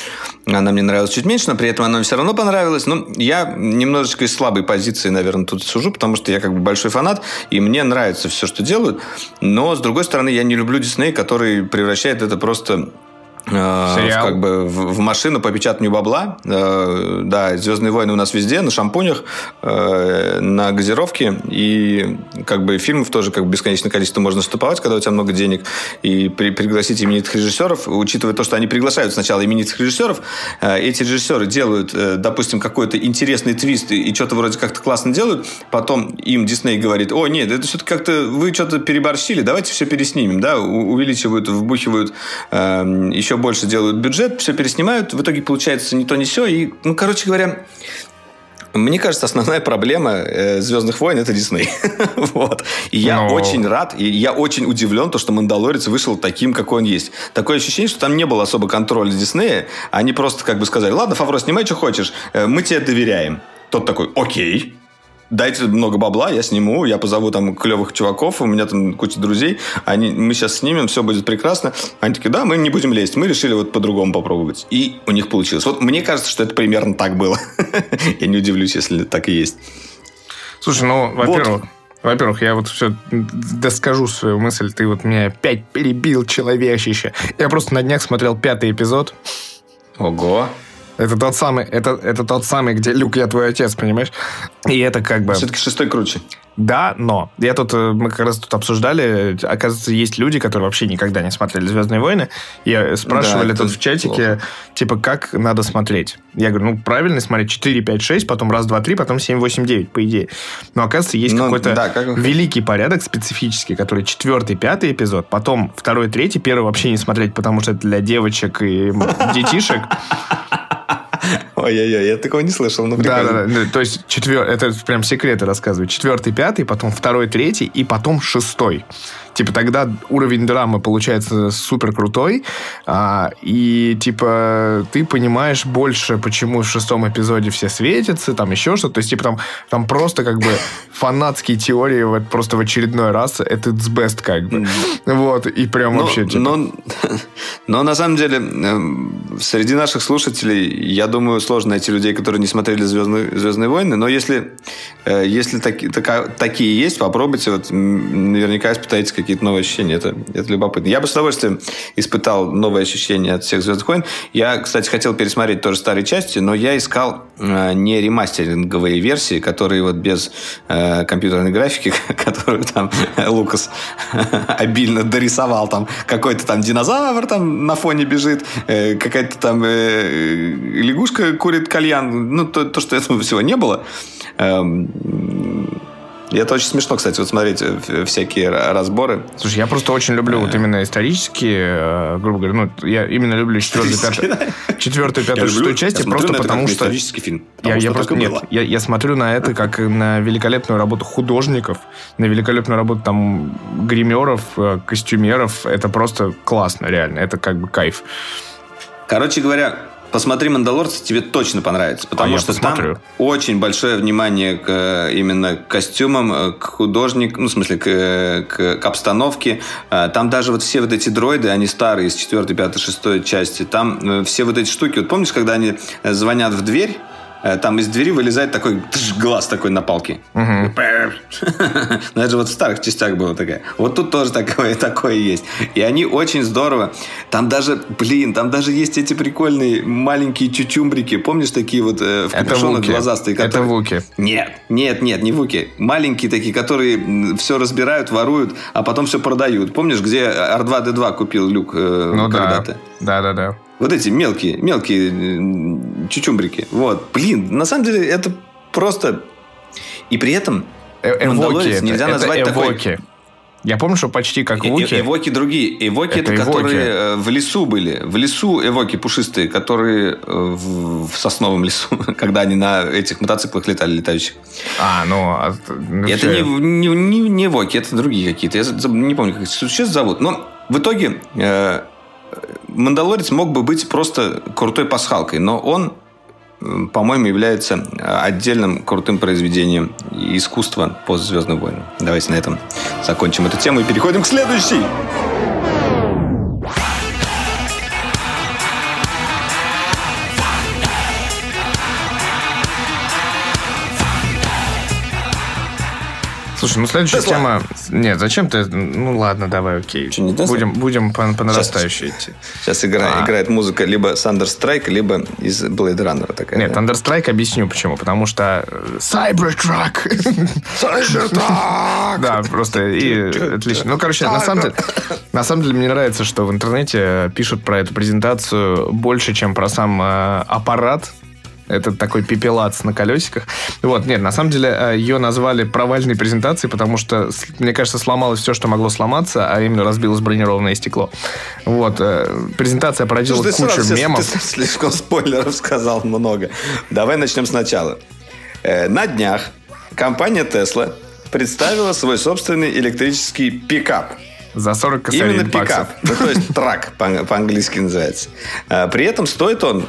она мне нравилась чуть меньше, но при этом она мне все равно понравилась. Ну, я немножечко из слабой позиции, наверное, тут сужу, потому что я как бы большой фанат, и мне нравится все, что делают. Но, с другой стороны, я не люблю Дисней, который превращает это просто Сериал. как бы в, в машину по печатанию бабла. Э, да, Звездные войны у нас везде, на шампунях, э, на газировке. И как бы фильмов тоже как бы бесконечное количество можно штамповать, когда у тебя много денег. И при- пригласить именитых режиссеров, учитывая то, что они приглашают сначала именитых режиссеров, э, эти режиссеры делают, э, допустим, какой-то интересный твист и, и что-то вроде как-то классно делают, потом им Дисней говорит, о, нет, это все-таки как-то вы что-то переборщили, давайте все переснимем, да, увеличивают, вбухивают э, еще больше делают бюджет, все переснимают, в итоге получается ни то, ни все. И, ну, короче говоря, мне кажется, основная проблема э, Звездных войн это Дисней. вот. И я Но- очень рад, и я очень удивлен, то, что Мандалорец вышел таким, какой он есть. Такое ощущение, что там не было особо контроля Диснея. Они просто как бы сказали, ладно, Фавро, снимай, что хочешь, э, мы тебе доверяем. Тот такой, окей, дайте много бабла, я сниму, я позову там клевых чуваков, у меня там куча друзей, они, мы сейчас снимем, все будет прекрасно. Они такие, да, мы не будем лезть, мы решили вот по-другому попробовать. И у них получилось. Вот мне кажется, что это примерно так было. Я не удивлюсь, если так и есть. Слушай, ну, во-первых, во-первых, я вот все доскажу свою мысль. Ты вот меня опять перебил, человечище. Я просто на днях смотрел пятый эпизод. Ого. Это тот самый, это, это тот самый, где Люк, я твой отец, понимаешь? И это как бы... Все-таки шестой круче. Да, но я тут, э, мы как раз тут обсуждали, оказывается, есть люди, которые вообще никогда не смотрели «Звездные войны», и спрашивали да, тут в чатике, плохо. типа, как надо смотреть. Я говорю, ну, правильно смотреть 4, 5, 6, потом раз, два, три, потом 7, 8, 9, по идее. Но, оказывается, есть ну, какой-то да, как... великий порядок специфический, который четвертый, пятый эпизод, потом второй, третий, первый вообще не смотреть, потому что это для девочек и детишек. Ой-ой-ой, я такого не слышал, но да, да, да, то есть четвер... это прям секреты рассказываю. Четвертый, пятый, потом второй, третий и потом шестой. Типа тогда уровень драмы получается супер крутой, а, и типа ты понимаешь больше, почему в шестом эпизоде все светятся, там еще что-то. То есть типа там, там просто как бы фанатские теории вот просто в очередной раз это best как бы. Вот, и прям но, вообще типа... Но, но на самом деле эм, среди наших слушателей, я думаю, сложно найти людей, которые не смотрели «Звездные, Звездные войны», но если, э, если таки, така, такие есть, попробуйте, вот наверняка испытаете какие-то новые ощущения. Это, это любопытно. Я бы с удовольствием испытал новые ощущения от всех «Звездных войн». Я, кстати, хотел пересмотреть тоже старые части, но я искал э, не ремастеринговые версии, которые вот без э, компьютерной графики, которую там Лукас обильно дорисовал, там какой-то там динозавр там на фоне бежит, э, какая-то там э, лягушка курит кальян, ну, то, то, что этого всего не было. Эм, и это очень смешно, кстати, вот смотреть э, всякие разборы. Слушай, я просто очень люблю вот именно исторические, э, грубо говоря, ну, я именно люблю четвертую, пятую, четвертую, пятую, шестую части, просто потому что... исторический фильм. Я, я просто, нет, я, я смотрю на это как на великолепную работу художников, на великолепную работу там гримеров, э, костюмеров. Это просто классно, реально. Это как бы кайф. Короче говоря, посмотри «Мандалорца», тебе точно понравится, потому а что там очень большое внимание к э, именно к костюмам, э, к художнику, ну, в смысле, к, э, к, к обстановке. Там даже вот все вот эти дроиды, они старые, из 4, 5, 6 части, там все вот эти штуки, вот помнишь, когда они звонят в дверь, Э, там из двери вылезает такой глаз такой на палке. Угу. Ну, это же вот в старых частях было такая. Вот тут тоже такое, такое есть. И они очень здорово. Там даже, блин, там даже есть эти прикольные маленькие чучумбрики. Помнишь такие вот э, в капюшонах глазастые? Которые... Это вуки. Нет, нет, нет, не вуки. Маленькие такие, которые все разбирают, воруют, а потом все продают. Помнишь, где R2-D2 купил Люк э, ну, когда-то? Да, да, да. Вот эти мелкие, мелкие чучумбрики. Вот. Блин, на самом деле это просто... И при этом э Эвоки. Нельзя это, назвать это эвоки. такой... Я помню, что почти как вуки. Э эвоки другие. Эвоки это, это эвоки. которые э, в лесу были. В лесу эвоки пушистые, которые э, в, в сосновом лесу, когда они на этих мотоциклах летали, летающих. А, ну... А, ну это не, не, не, не эвоки, это другие какие-то. Я не помню, как их существ зовут. Но в итоге э, Мандалорец мог бы быть просто крутой пасхалкой, но он, по-моему, является отдельным крутым произведением искусства по Звездным войнам. Давайте на этом закончим эту тему и переходим к следующей. Слушай, ну следующая Тесла. тема... Нет, зачем ты... Ну ладно, давай, окей. Что, не будем, будем по, по нарастающей идти. Сейчас игра, а. играет музыка либо Thunderstrike, либо из Blade Runner такая. Нет, да? Thunderstrike объясню почему. Потому что... Э, Cybertruck! Cybertruck! Да, просто и отлично. Ну, короче, на самом деле... На самом деле мне нравится, что в интернете пишут про эту презентацию больше, чем про сам э, аппарат, это такой пепелац на колесиках. Вот, нет, на самом деле э, ее назвали провальной презентацией, потому что, мне кажется, сломалось все, что могло сломаться, а именно разбилось бронированное стекло. Вот, э, презентация породила Слушай, кучу сразу, мемов. Ты слишком спойлеров сказал много. Давай начнем сначала. Э, на днях компания Tesla представила свой собственный электрический пикап – за 40 косарей Именно пикап. Ну, то есть трак по-английски называется. А, при этом стоит он,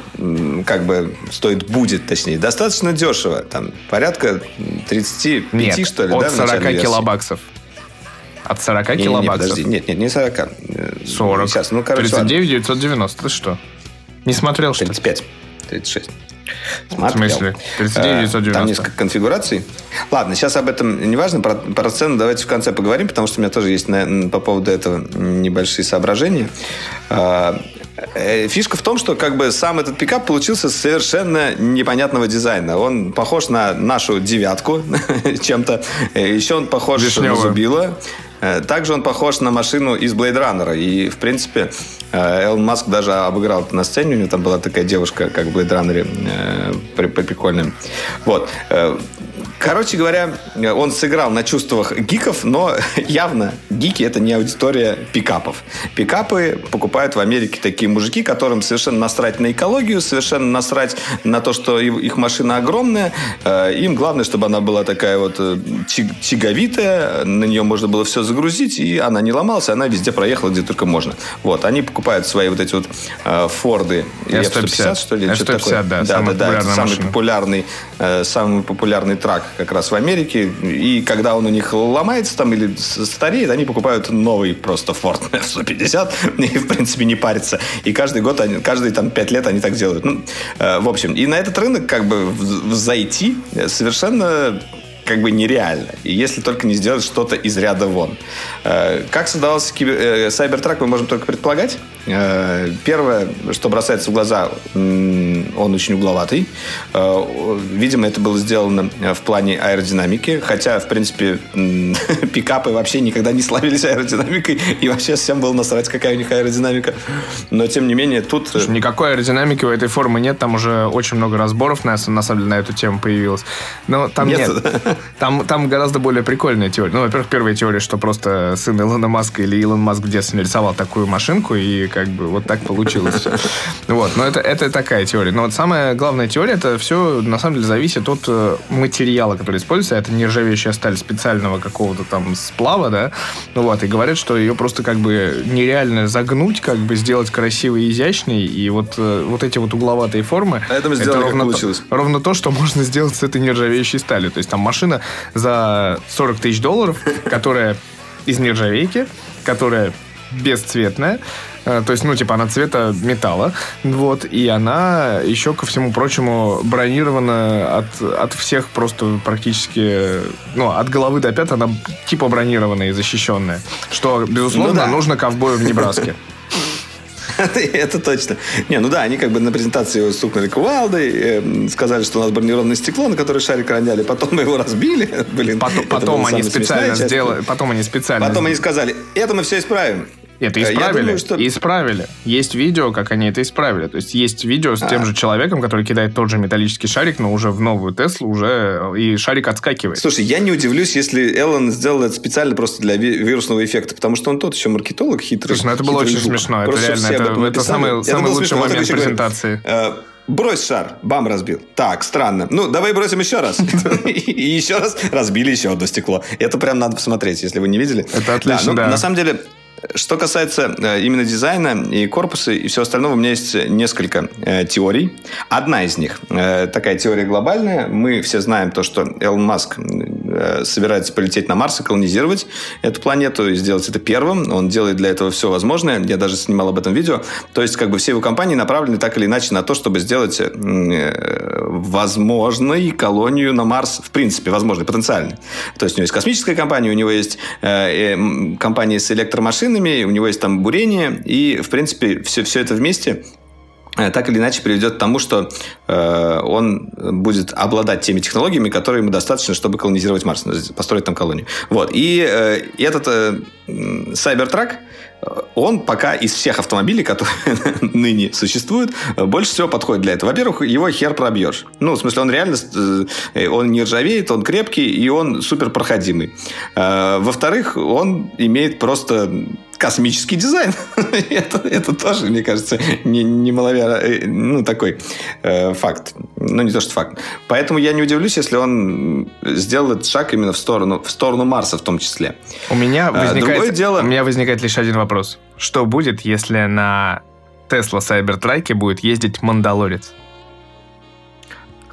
как бы, стоит будет, точнее, достаточно дешево. Там порядка 35, нет, что ли, от да, 40 килобаксов. От 40 не, килобаксов. Не, нет, нет, не 40. 40. Сейчас, ну, короче, 39 990. Ты что? Не смотрел, что 35. 36. Смотрел. В смысле? 39 990. Там несколько конфигураций. Ладно, сейчас об этом не важно. Про, про цену давайте в конце поговорим, потому что у меня тоже есть на, по поводу этого небольшие соображения. А, Э, фишка в том, что как бы сам этот пикап получился совершенно непонятного дизайна. Он похож на нашу девятку чем-то. Э, Еще он похож Вишневую. на Зубила. Э, Также он похож на машину из Blade Runner. И, в принципе, э, Элон Маск даже обыграл это на сцене. У него там была такая девушка, как в Blade Runner, э, при- при- прикольная. Вот. Короче говоря, он сыграл на чувствах гиков, но явно гики это не аудитория пикапов. Пикапы покупают в Америке такие мужики, которым совершенно насрать на экологию, совершенно насрать на то, что их машина огромная. Э, Им главное, чтобы она была такая вот э, тяговитая, на нее можно было все загрузить, и она не ломалась, она везде проехала, где только можно. Вот, они покупают свои вот эти вот э, Форды F-150, что ли? что-то F-150, такое. да, да, да, да, самый популярный, самый популярный трак как раз в Америке. И когда он у них ломается там или стареет, они покупают новый просто Ford F-150 и, в принципе, не парятся. И каждый год, они, каждые там пять лет они так делают. Ну, э, в общем, и на этот рынок как бы зайти совершенно как бы нереально. И если только не сделать что-то из ряда вон. Э, Как создавался э, Cybertruck, мы можем только предполагать. Э, Первое, что бросается в глаза, он очень угловатый. Видимо, это было сделано в плане аэродинамики. Хотя, в принципе, пикапы вообще никогда не славились аэродинамикой. И вообще всем было насрать, какая у них аэродинамика. Но, тем не менее, тут... э, Никакой аэродинамики у этой формы нет, там уже очень много разборов на, на самом деле на эту тему появилось. Но там Нет? нет. Там, там гораздо более прикольная теория. Ну, во-первых, первая теория, что просто сын Илона Маска или Илон Маск в детстве нарисовал такую машинку, и как бы вот так получилось. Вот, но это, это такая теория. Но вот самая главная теория, это все на самом деле зависит от э, материала, который используется. Это нержавеющая сталь специального какого-то там сплава, да. Ну вот, и говорят, что ее просто как бы нереально загнуть, как бы сделать красивой и изящной, и вот, э, вот эти вот угловатые формы... Это сделали, как ровно то- получилось. ровно то, что можно сделать с этой нержавеющей сталью. То есть там машина за 40 тысяч долларов, которая из нержавейки, которая бесцветная, э, то есть, ну, типа, она цвета металла, вот, и она еще, ко всему прочему, бронирована от, от всех просто практически, ну, от головы до пят она типа бронированная и защищенная, что, безусловно, Ну да. нужно ковбою в Небраске. Это точно. Не, ну да, они как бы на презентации стукнули кувалдой, э, сказали, что у нас бронированное стекло, на которое шарик роняли, потом мы его разбили. Блин, Потом, потом они специально сделали, потом они специально Потом они сказали, это мы все исправим. Это Э, я исправили. думаю, что- Исправили. Есть видео, как они это исправили. То есть есть видео с А. тем же человеком, который кидает тот же металлический шарик, но уже в новую Теслу уже и шарик отскакивает. Слушай, я не удивлюсь, если Эллен сделал это специально просто для ви- вирусного эффекта, потому что он тот еще маркетолог хитрый. Слушай, ну это было очень жук. смешно. Это Просто реально, это- этом это написали. самый- самый было лучший смешно. Момент еще говорит, презентации. э, Брось шар, бам, разбил. Так, странно. Ну, давай бросим еще раз. И еще раз разбили еще одно стекло. Это прям надо посмотреть, если вы не видели. Это отлично, ну, да. На самом деле, что касается э, именно дизайна и корпуса и всего остального, у меня есть несколько э, теорий. Одна из них э, такая теория глобальная. Мы все знаем то, что Элон Маск собирается полететь на Марс и колонизировать эту планету и сделать это первым. Он делает для этого все возможное. Я даже снимал об этом видео. То есть, как бы все его компании направлены так или иначе на то, чтобы сделать возможной колонию на Марс, в принципе, возможной, потенциально. То есть, у него есть космическая компания, у него есть компания с электромашинами, у него есть там бурение, и, в принципе, все, все это вместе так или иначе приведет к тому, что э, он будет обладать теми технологиями, которые ему достаточно, чтобы колонизировать Марс, ну, построить там колонию. Вот. И э, этот э, э, он пока из всех автомобилей, которые ныне существуют, э, больше всего подходит для этого. Во-первых, его хер пробьешь. Ну, в смысле, он реально, э, он не ржавеет, он крепкий, и он супер проходимый. Э, Во-вторых, он имеет просто космический дизайн. это, это тоже, мне кажется, не, немаловероятно, ну, такой э, факт. Ну, не то, что факт. Поэтому я не удивлюсь, если он сделал этот шаг именно в сторону, в сторону Марса в том числе. У меня А, возникает, другое дело- у меня возникает лишь один вопрос. Что будет, если на Тесла Cybertruck будет ездить Мандалорец?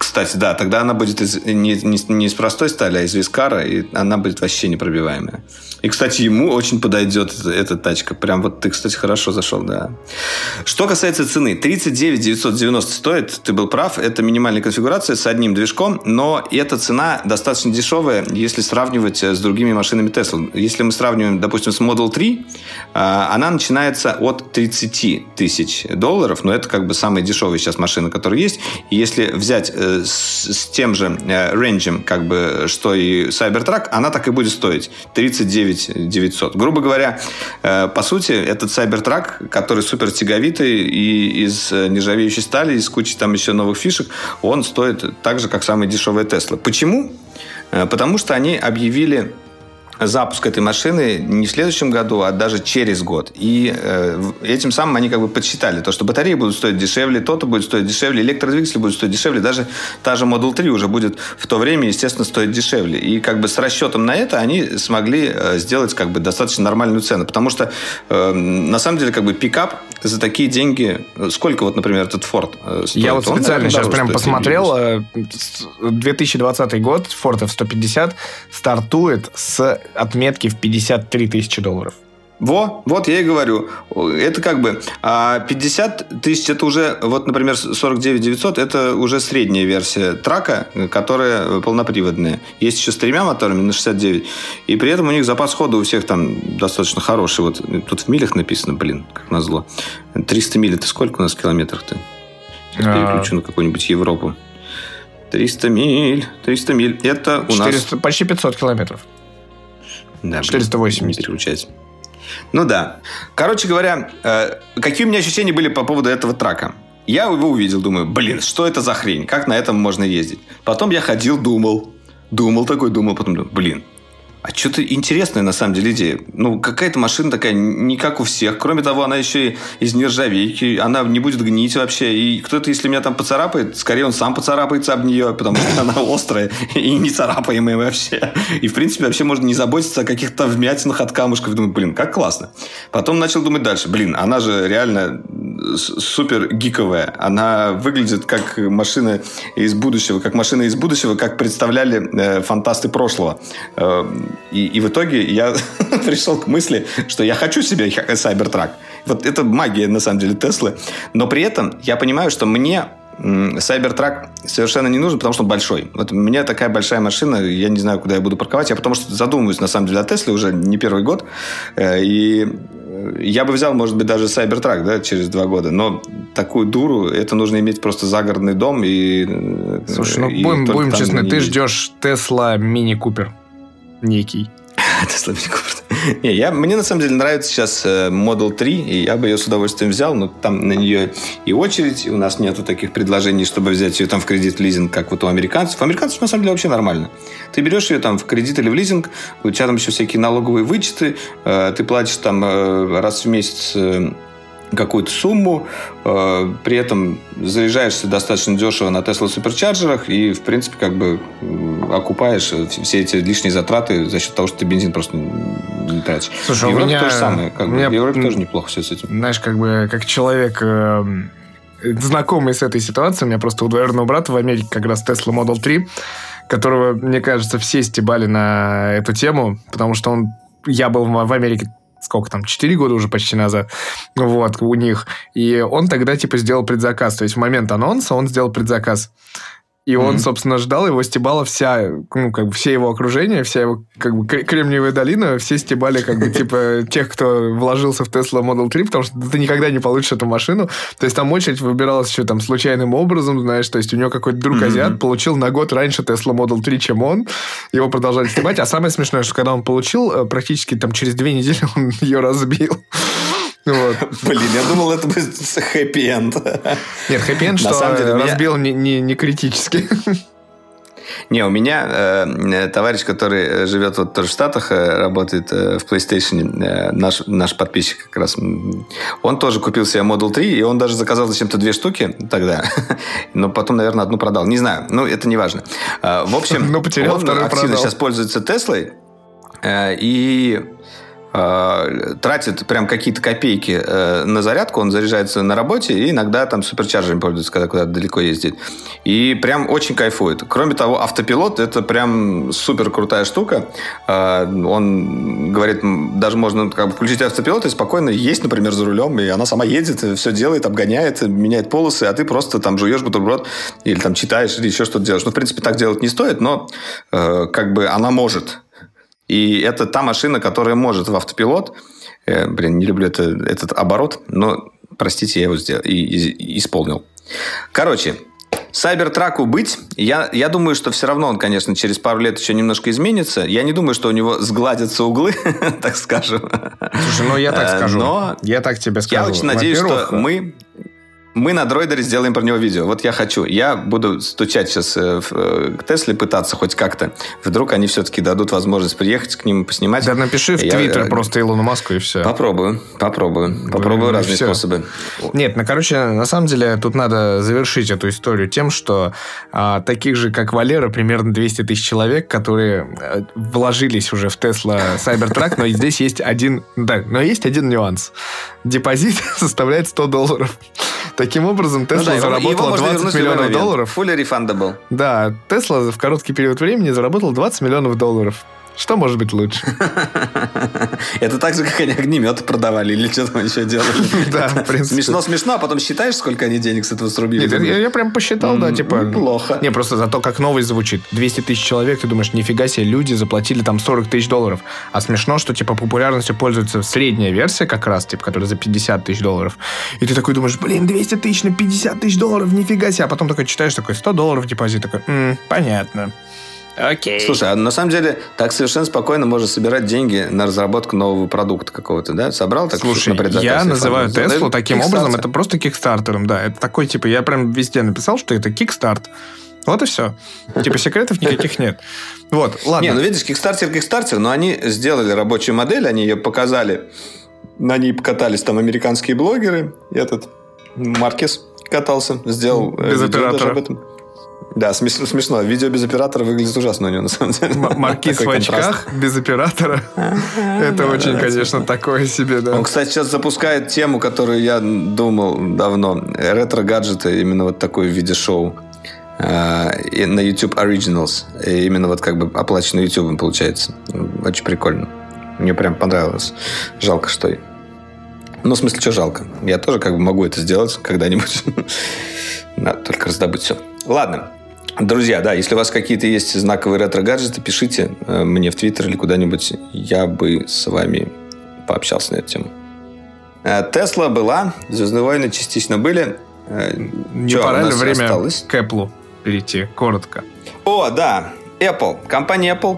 Кстати, да, тогда она будет из, не, не, не из простой стали, а из вискара, и она будет вообще непробиваемая. И, кстати, ему очень подойдет эта, эта тачка. Прям вот ты, кстати, хорошо зашел, да. Что касается цены. 39 990 стоит, ты был прав, это минимальная конфигурация с одним движком, но эта цена достаточно дешевая, если сравнивать с другими машинами Tesla. Если мы сравниваем, допустим, с Model 3, а, она начинается от 30 тысяч долларов, но это как бы самая дешевая сейчас машина, которая есть. И если взять э, с, тем же э, рейнджем, как бы, что и Cybertruck, она так и будет стоить 39 900. Грубо говоря, э, по сути, этот Cybertruck, который супер тяговитый и из нержавеющей стали, из кучи там еще новых фишек, он стоит так же, как самый дешевый Tesla. Почему? Потому что они объявили запуск этой машины не в следующем году, а даже через год. И э, этим самым они как бы подсчитали то, что батареи будут стоить дешевле, то-то будет стоить дешевле, электродвигатели будут стоить дешевле, даже та же Model 3 уже будет в то время, естественно, стоить дешевле. И как бы с расчетом на это они смогли э, сделать как бы достаточно нормальную цену, потому что э, на самом деле как бы пикап за такие деньги, сколько вот, например, этот Ford э, стоит? Я вот специально Он, сейчас прям посмотрел, 2020 э, год Ford F-150 стартует с отметки в 53 тысячи долларов. Во, вот я и говорю. Это как бы а 50 тысяч, это уже, вот, например, 49 900, это уже средняя версия трака, которая полноприводная. Есть еще с тремя моторами на 69. И при этом у них запас хода у всех там достаточно хороший. Вот тут в милях написано, блин, как назло. 300 миль, это сколько у нас километров-то? Сейчас а. переключу на какую-нибудь Европу. 300 миль, 300 миль. Это у 400, нас... Почти 500 километров. Да, 480. переключать. Ну да. Короче говоря, э, какие у меня ощущения были по поводу этого трака? Я его увидел, думаю, блин, что это за хрень? Как на этом можно ездить? Потом я ходил, думал. Думал такой, думал, потом думал, блин, а что-то интересная на самом деле идея. Ну, какая-то машина такая не как у всех. Кроме того, она еще и из нержавейки. Она не будет гнить вообще. И кто-то, если меня там поцарапает, скорее он сам поцарапается об нее, потому что она острая и не царапаемая вообще. И, в принципе, вообще можно не заботиться о каких-то вмятинах от камушков. Думаю, блин, как классно. Потом начал думать дальше. Блин, она же реально супер гиковая. Она выглядит как машина из будущего. Как машина из будущего, как представляли э, фантасты прошлого. Э, и, и в итоге я пришел к мысли, что я хочу себе Cybertruck. Вот это магия, на самом деле, Теслы. Но при этом я понимаю, что мне Cybertruck совершенно не нужен, потому что он большой. Вот у меня такая большая машина, я не знаю, куда я буду парковать. Я потому что задумываюсь, на самом деле, о Тесле уже не первый год. Э, и я бы взял, может быть, даже Cybertruck, да, через два года. Но такую дуру, это нужно иметь просто загородный дом и... Э, Слушай, ну и будем, будем честны, ты ждешь Tesla Mini Cooper некий. Tesla Mini Cooper. Не, я, мне на самом деле нравится сейчас э, Model 3, и я бы ее с удовольствием взял, но там на нее и очередь, и у нас нету таких предложений, чтобы взять ее там в кредит, лизинг, как вот у американцев. У американцев на самом деле вообще нормально. Ты берешь ее там в кредит или в лизинг, у тебя там еще всякие налоговые вычеты, э, ты платишь там э, раз в месяц какую-то сумму, э, при этом заряжаешься достаточно дешево на Tesla суперчарджерах и, в принципе, как бы окупаешь все эти лишние затраты за счет того, что ты бензин просто не тратишь. Слушай, в Европе меня, то же самое. Как бы, в Европе тоже неплохо все с этим. Знаешь, как бы, как человек э, знакомый с этой ситуацией, у меня просто у двоюродного брата в Америке как раз Tesla Model 3, которого, мне кажется, все стебали на эту тему, потому что он я был в Америке сколько там, 4 года уже почти назад, вот, у них. И он тогда, типа, сделал предзаказ. То есть в момент анонса он сделал предзаказ. И mm-hmm. он, собственно, ждал, его стебала вся, ну, как бы все его окружение, вся его, как бы, Кремниевая долина, все стебали, как бы, типа, тех, кто вложился в Tesla Model 3, потому что ты никогда не получишь эту машину. То есть там очередь выбиралась еще там случайным образом, знаешь, то есть у него какой-то друг mm-hmm. азиат получил на год раньше Tesla Model 3, чем он. Его продолжали стебать. А самое смешное, что когда он получил, э, практически там через две недели он ее разбил. Вот. Блин, я думал, это будет хэппи-энд. Нет, хэппи-энд, что самом деле, разбил меня... не, не, не критически. Не, у меня э, товарищ, который живет вот тоже в Штатах, э, работает э, в PlayStation, э, наш, наш подписчик как раз, он тоже купил себе Model 3, и он даже заказал зачем-то две штуки тогда, но потом, наверное, одну продал. Не знаю, ну, это не важно. Э, в общем, ну, потерял, он активно продал. сейчас пользуется Теслой, э, и э, тратит прям какие-то копейки э, на зарядку, он заряжается на работе и иногда там суперчарджером пользуется, когда куда-то далеко ездит. И прям очень кайфует. Кроме того, автопилот это прям супер крутая штука. Э, он говорит, даже можно как включить автопилот и спокойно есть, например, за рулем, и она сама едет, все делает, обгоняет, меняет полосы, а ты просто там жуешь бутерброд или там читаешь или еще что-то делаешь. Ну, в принципе, так делать не стоит, но э, как бы она может. И это та машина, которая может в автопилот. Э, блин, не люблю это, этот оборот, но, простите, я его сделал и, и, исполнил. Короче, Сайбертраку быть, я, я думаю, что все равно он, конечно, через пару лет еще немножко изменится. Я не думаю, что у него сгладятся углы, так скажем. Слушай, ну я так э, скажу. Но я так тебе скажу. Я очень надеюсь, что мы мы на дроидере сделаем про него видео. Вот я хочу. Я буду стучать сейчас э, э, к Тесле, пытаться хоть как-то. Вдруг они все-таки дадут возможность приехать к ним поснимать. Да напиши в я, Твиттер я... просто Илону Маску и все. Попробую, попробую. Попробую ну, разные все. способы. Нет, ну, короче, на самом деле тут надо завершить эту историю тем, что а, таких же, как Валера, примерно 200 тысяч человек, которые вложились уже в Тесла Cybertruck, но здесь есть один... Да, но есть один нюанс. Депозит составляет 100 долларов. Таким образом, Тесла ну, да, заработала его, его 20 миллионов долларов. Fully refundable. Да, Тесла в короткий период времени заработала 20 миллионов долларов. Что может быть лучше? Это так же, как они огнеметы продавали или что там еще делали. Да, в принципе. Смешно-смешно, а потом считаешь, сколько они денег с этого срубили? Нет, я, я прям посчитал, да, типа... Плохо. Не, просто за то, как новость звучит. 200 тысяч человек, ты думаешь, нифига себе, люди заплатили там 40 тысяч долларов. А смешно, что, типа, популярностью пользуется средняя версия как раз, типа, которая за 50 тысяч долларов. И ты такой думаешь, блин, 200 тысяч на 50 тысяч долларов, нифига себе. А потом такой читаешь, такой, 100 долларов депозит. Такой, понятно. Окей. Слушай, а на самом деле так совершенно спокойно можно собирать деньги на разработку нового продукта какого-то, да? Собрал так? Слушай, на я называю Теслу таким образом, это просто Kickstarter ом, да. Это такой, типа, я прям везде написал, что это кикстарт. Вот и все. Типа секретов никаких нет. Вот, ладно. Не, ну видишь, Kickstarter, Kickstarter, но они сделали рабочую модель, они ее показали. На ней покатались там американские блогеры. Этот Маркес катался, сделал Без оператора. об этом. Да, смешно, смешно. Видео без оператора выглядит ужасно у него, на самом деле. Маркиз в очках, без оператора. Это очень, конечно, такое себе, да. Он, кстати, сейчас запускает тему, которую я думал давно. Ретро-гаджеты, именно вот такой в виде шоу. А, на YouTube Originals. Именно вот как бы оплачено YouTube получается. Очень прикольно. Мне прям понравилось. Жалко, что... Ну, в смысле, что жалко? Я тоже как бы могу это сделать когда-нибудь. Надо только раздобыть все. Ладно. Друзья, да, если у вас какие-то есть знаковые ретро-гаджеты, пишите э, мне в Твиттер или куда-нибудь. Я бы с вами пообщался на эту тему. Э, Тесла была, Звездные войны частично были. Э, Не Че, пора ли время осталось? к Apple перейти? Коротко. О, да. Apple. Компания Apple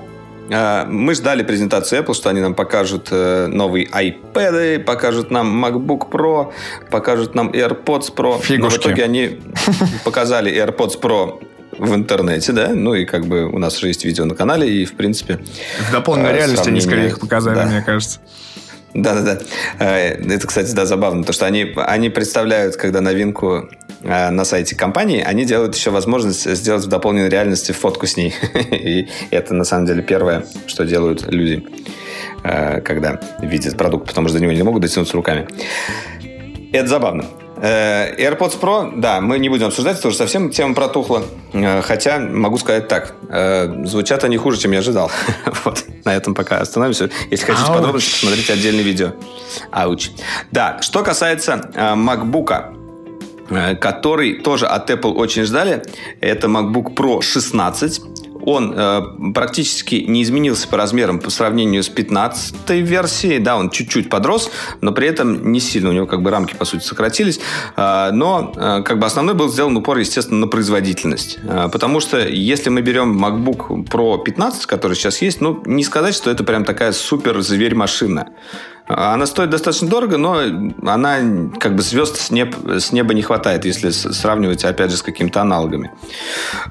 мы ждали презентацию Apple, что они нам покажут новые iPad, покажут нам MacBook Pro, покажут нам AirPods Pro. Фигушки. Но в итоге они показали AirPods Pro в интернете, да, ну и как бы у нас уже есть видео на канале, и в принципе... В дополненной э, реальности они скорее их показали, да. мне кажется. Да-да-да. Э, это, кстати, да, забавно, потому что они, они представляют, когда новинку э, на сайте компании, они делают еще возможность сделать в дополненной реальности фотку с ней. И это, на самом деле, первое, что делают люди, когда видят продукт, потому что до него не могут дотянуться руками. Это забавно. Э, AirPods Pro, да, мы не будем обсуждать, это уже совсем тема протухла. Э, хотя, могу сказать так, э, звучат они хуже, чем я ожидал. вот, на этом пока остановимся. Если хотите Ауч. подробности, посмотрите отдельное видео. Ауч. Да, что касается MacBook, который тоже от Apple очень ждали, это MacBook Pro 16 он э, практически не изменился по размерам по сравнению с 15 версией. Да, он чуть-чуть подрос, но при этом не сильно. У него как бы рамки, по сути, сократились. Э, но э, как бы основной был сделан упор, естественно, на производительность. Э, потому что если мы берем MacBook Pro 15, который сейчас есть, ну, не сказать, что это прям такая супер зверь-машина. Она стоит достаточно дорого, но она как бы звезд с, неб, с неба не хватает, если сравнивать, опять же, с какими-то аналогами.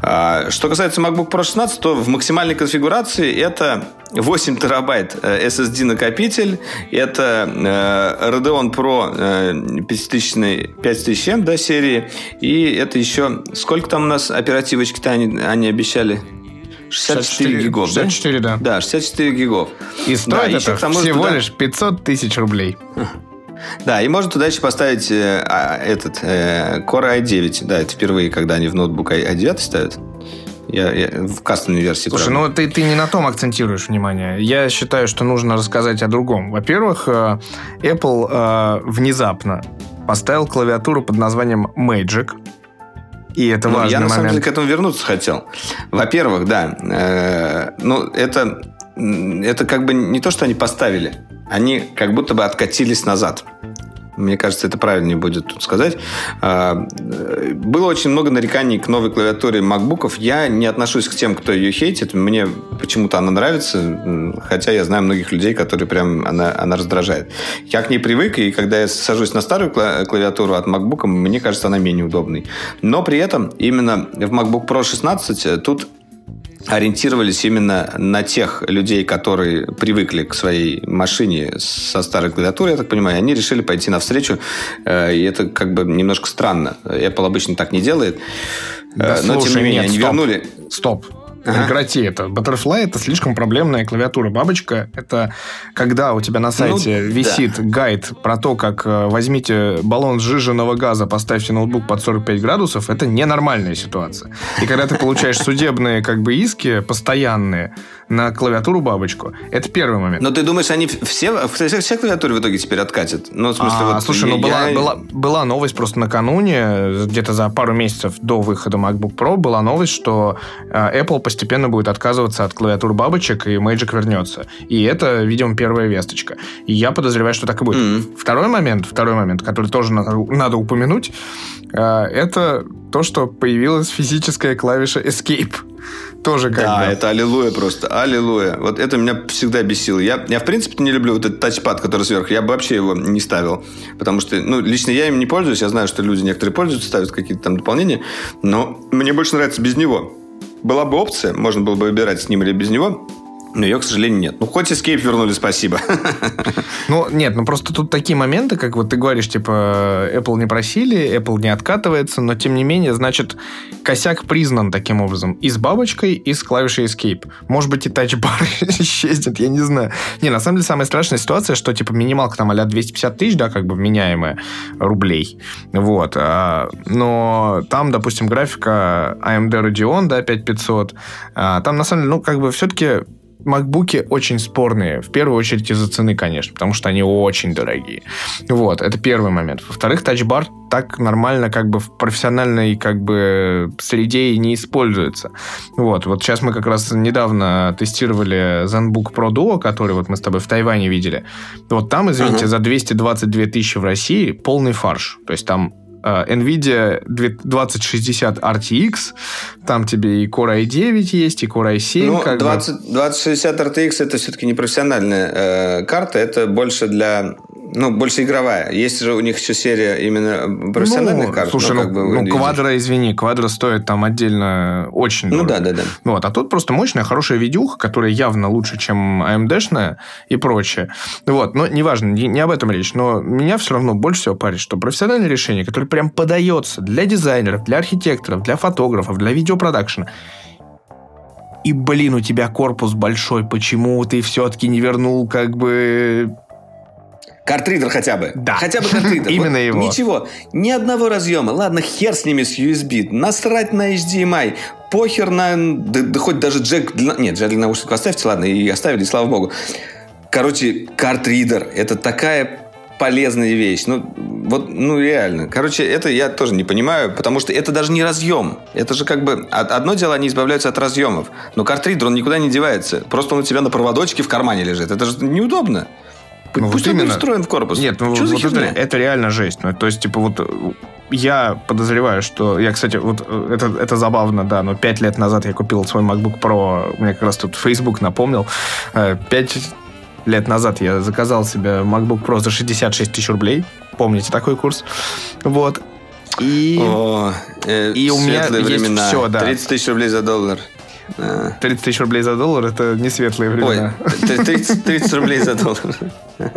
А, что касается MacBook Pro 16, то в максимальной конфигурации это 8 терабайт SSD накопитель, это э, Radeon Pro 5000, 5000M да, серии, и это еще... Сколько там у нас оперативочки-то они, они обещали? 64, 64 гигов, 64, да? Да, 64 гигов. И стоит да, это всего туда... лишь 500 тысяч рублей. Да, и можно туда еще поставить э, а, этот э, Core i9. Да, это впервые, когда они в ноутбук i9 ставят. Я, я в кастомной версии. Слушай, правда. ну ты, ты не на том акцентируешь внимание. Я считаю, что нужно рассказать о другом. Во-первых, э, Apple э, внезапно поставил клавиатуру под названием Magic. И это ну, важный Я, на самом деле, к этому вернуться хотел. Во-первых, да, э, ну, это, это как бы не то, что они поставили. Они как будто бы откатились назад. Мне кажется, это правильнее будет тут сказать. А, было очень много нареканий к новой клавиатуре MacBook. Я не отношусь к тем, кто ее хейтит. Мне почему-то она нравится, хотя я знаю многих людей, которые прям она, она раздражает. Я к ней привык, и когда я сажусь на старую клавиатуру от MacBook, мне кажется, она менее удобной. Но при этом именно в MacBook Pro 16 тут ориентировались именно на тех людей, которые привыкли к своей машине со старой клавиатурой, я так понимаю, они решили пойти навстречу, э, и это как бы немножко странно. Apple обычно так не делает. Да, Но, слушай, тем не менее, нет, они стоп, вернули... Стоп. Ага. Прекрати это. Butterfly это слишком проблемная клавиатура. Бабочка это когда у тебя на сайте ну, висит да. гайд про то, как э, возьмите баллон сжиженного газа, поставьте ноутбук под 45 градусов, это ненормальная ситуация. И когда ты получаешь судебные как бы иски постоянные на клавиатуру бабочку, это первый момент. Но ты думаешь, они все, все, все клавиатуры в итоге теперь откатят? Ну, в смысле, а, вот слушай, ну я... была, была, была новость просто накануне, где-то за пару месяцев до выхода MacBook Pro была новость, что э, Apple постепенно будет отказываться от клавиатур бабочек, и Magic вернется. И это, видимо, первая весточка. И я подозреваю, что так и будет. Mm-hmm. Второй момент, второй момент, который тоже надо, надо упомянуть, э, это то, что появилась физическая клавиша Escape. Тоже как Да, бы. это аллилуйя просто, аллилуйя. Вот это меня всегда бесило. Я, я в принципе, не люблю вот этот тачпад, который сверху. Я бы вообще его не ставил. Потому что, ну, лично я им не пользуюсь. Я знаю, что люди некоторые пользуются, ставят какие-то там дополнения. Но мне больше нравится без него была бы опция, можно было бы выбирать с ним или без него, но ее, к сожалению, нет. Ну, хоть Escape вернули, спасибо. Ну, нет, ну просто тут такие моменты, как вот ты говоришь, типа, Apple не просили, Apple не откатывается, но тем не менее, значит, косяк признан таким образом. И с бабочкой, и с клавишей Escape. Может быть, и тачбар исчезнет, я не знаю. Не, на самом деле, самая страшная ситуация, что, типа, минималка там а 250 тысяч, да, как бы вменяемая рублей. Вот. А, но там, допустим, графика AMD Radeon, да, 5500. А, там, на самом деле, ну, как бы все-таки макбуки очень спорные. В первую очередь из-за цены, конечно, потому что они очень дорогие. Вот, это первый момент. Во-вторых, тачбар так нормально как бы в профессиональной как бы среде и не используется. Вот, вот сейчас мы как раз недавно тестировали ZenBook Pro Duo, который вот мы с тобой в Тайване видели. Вот там, извините, uh-huh. за 222 тысячи в России полный фарш. То есть там NVIDIA 2060 RTX, там тебе и Core i9 есть, и Core i7. Ну, 20, 2060 RTX это все-таки не профессиональная э, карта, это больше для ну, больше игровая. Есть же у них еще серия именно профессиональных ну, карт. Слушай, ну, как бы, ну квадро, извини, квадро стоит там отдельно очень Ну, да, да, да. Вот, а тут просто мощная, хорошая видюха, которая явно лучше, чем AMD-шная и прочее. Вот, но неважно, не, не об этом речь, но меня все равно больше всего парит, что профессиональное решение, которое прям подается для дизайнеров, для архитекторов, для фотографов, для видеопродакшена, и, блин, у тебя корпус большой, почему ты все-таки не вернул как бы Картридер хотя бы. Да. Хотя бы картридер. Именно его. Ничего. Ни одного разъема. Ладно, хер с ними с USB. Насрать на HDMI. Похер на... Да, да хоть даже джек... Для... Нет, джек для наушников оставьте, ладно. И оставили, слава богу. Короче, картридер. Это такая полезная вещь. Ну, вот, ну, реально. Короче, это я тоже не понимаю, потому что это даже не разъем. Это же как бы... Одно дело, они избавляются от разъемов. Но картридер, он никуда не девается. Просто он у тебя на проводочке в кармане лежит. Это же неудобно. Ну, Пусть вот он именно... встроен в корпус. Нет, ну Что вот это, это реально жесть. Ну, то есть, типа, вот я подозреваю, что... Я, кстати, вот э, это, это забавно, да, но пять лет назад я купил свой MacBook Pro, мне как раз тут Facebook напомнил. Э, пять лет назад я заказал себе MacBook Pro за 66 тысяч рублей. Помните такой курс? Вот. И, О, э, и у меня времена. есть все, да. 30 тысяч рублей за доллар. 30 тысяч рублей за доллар это не светлые времена. Ой, 30, 30 рублей за доллар.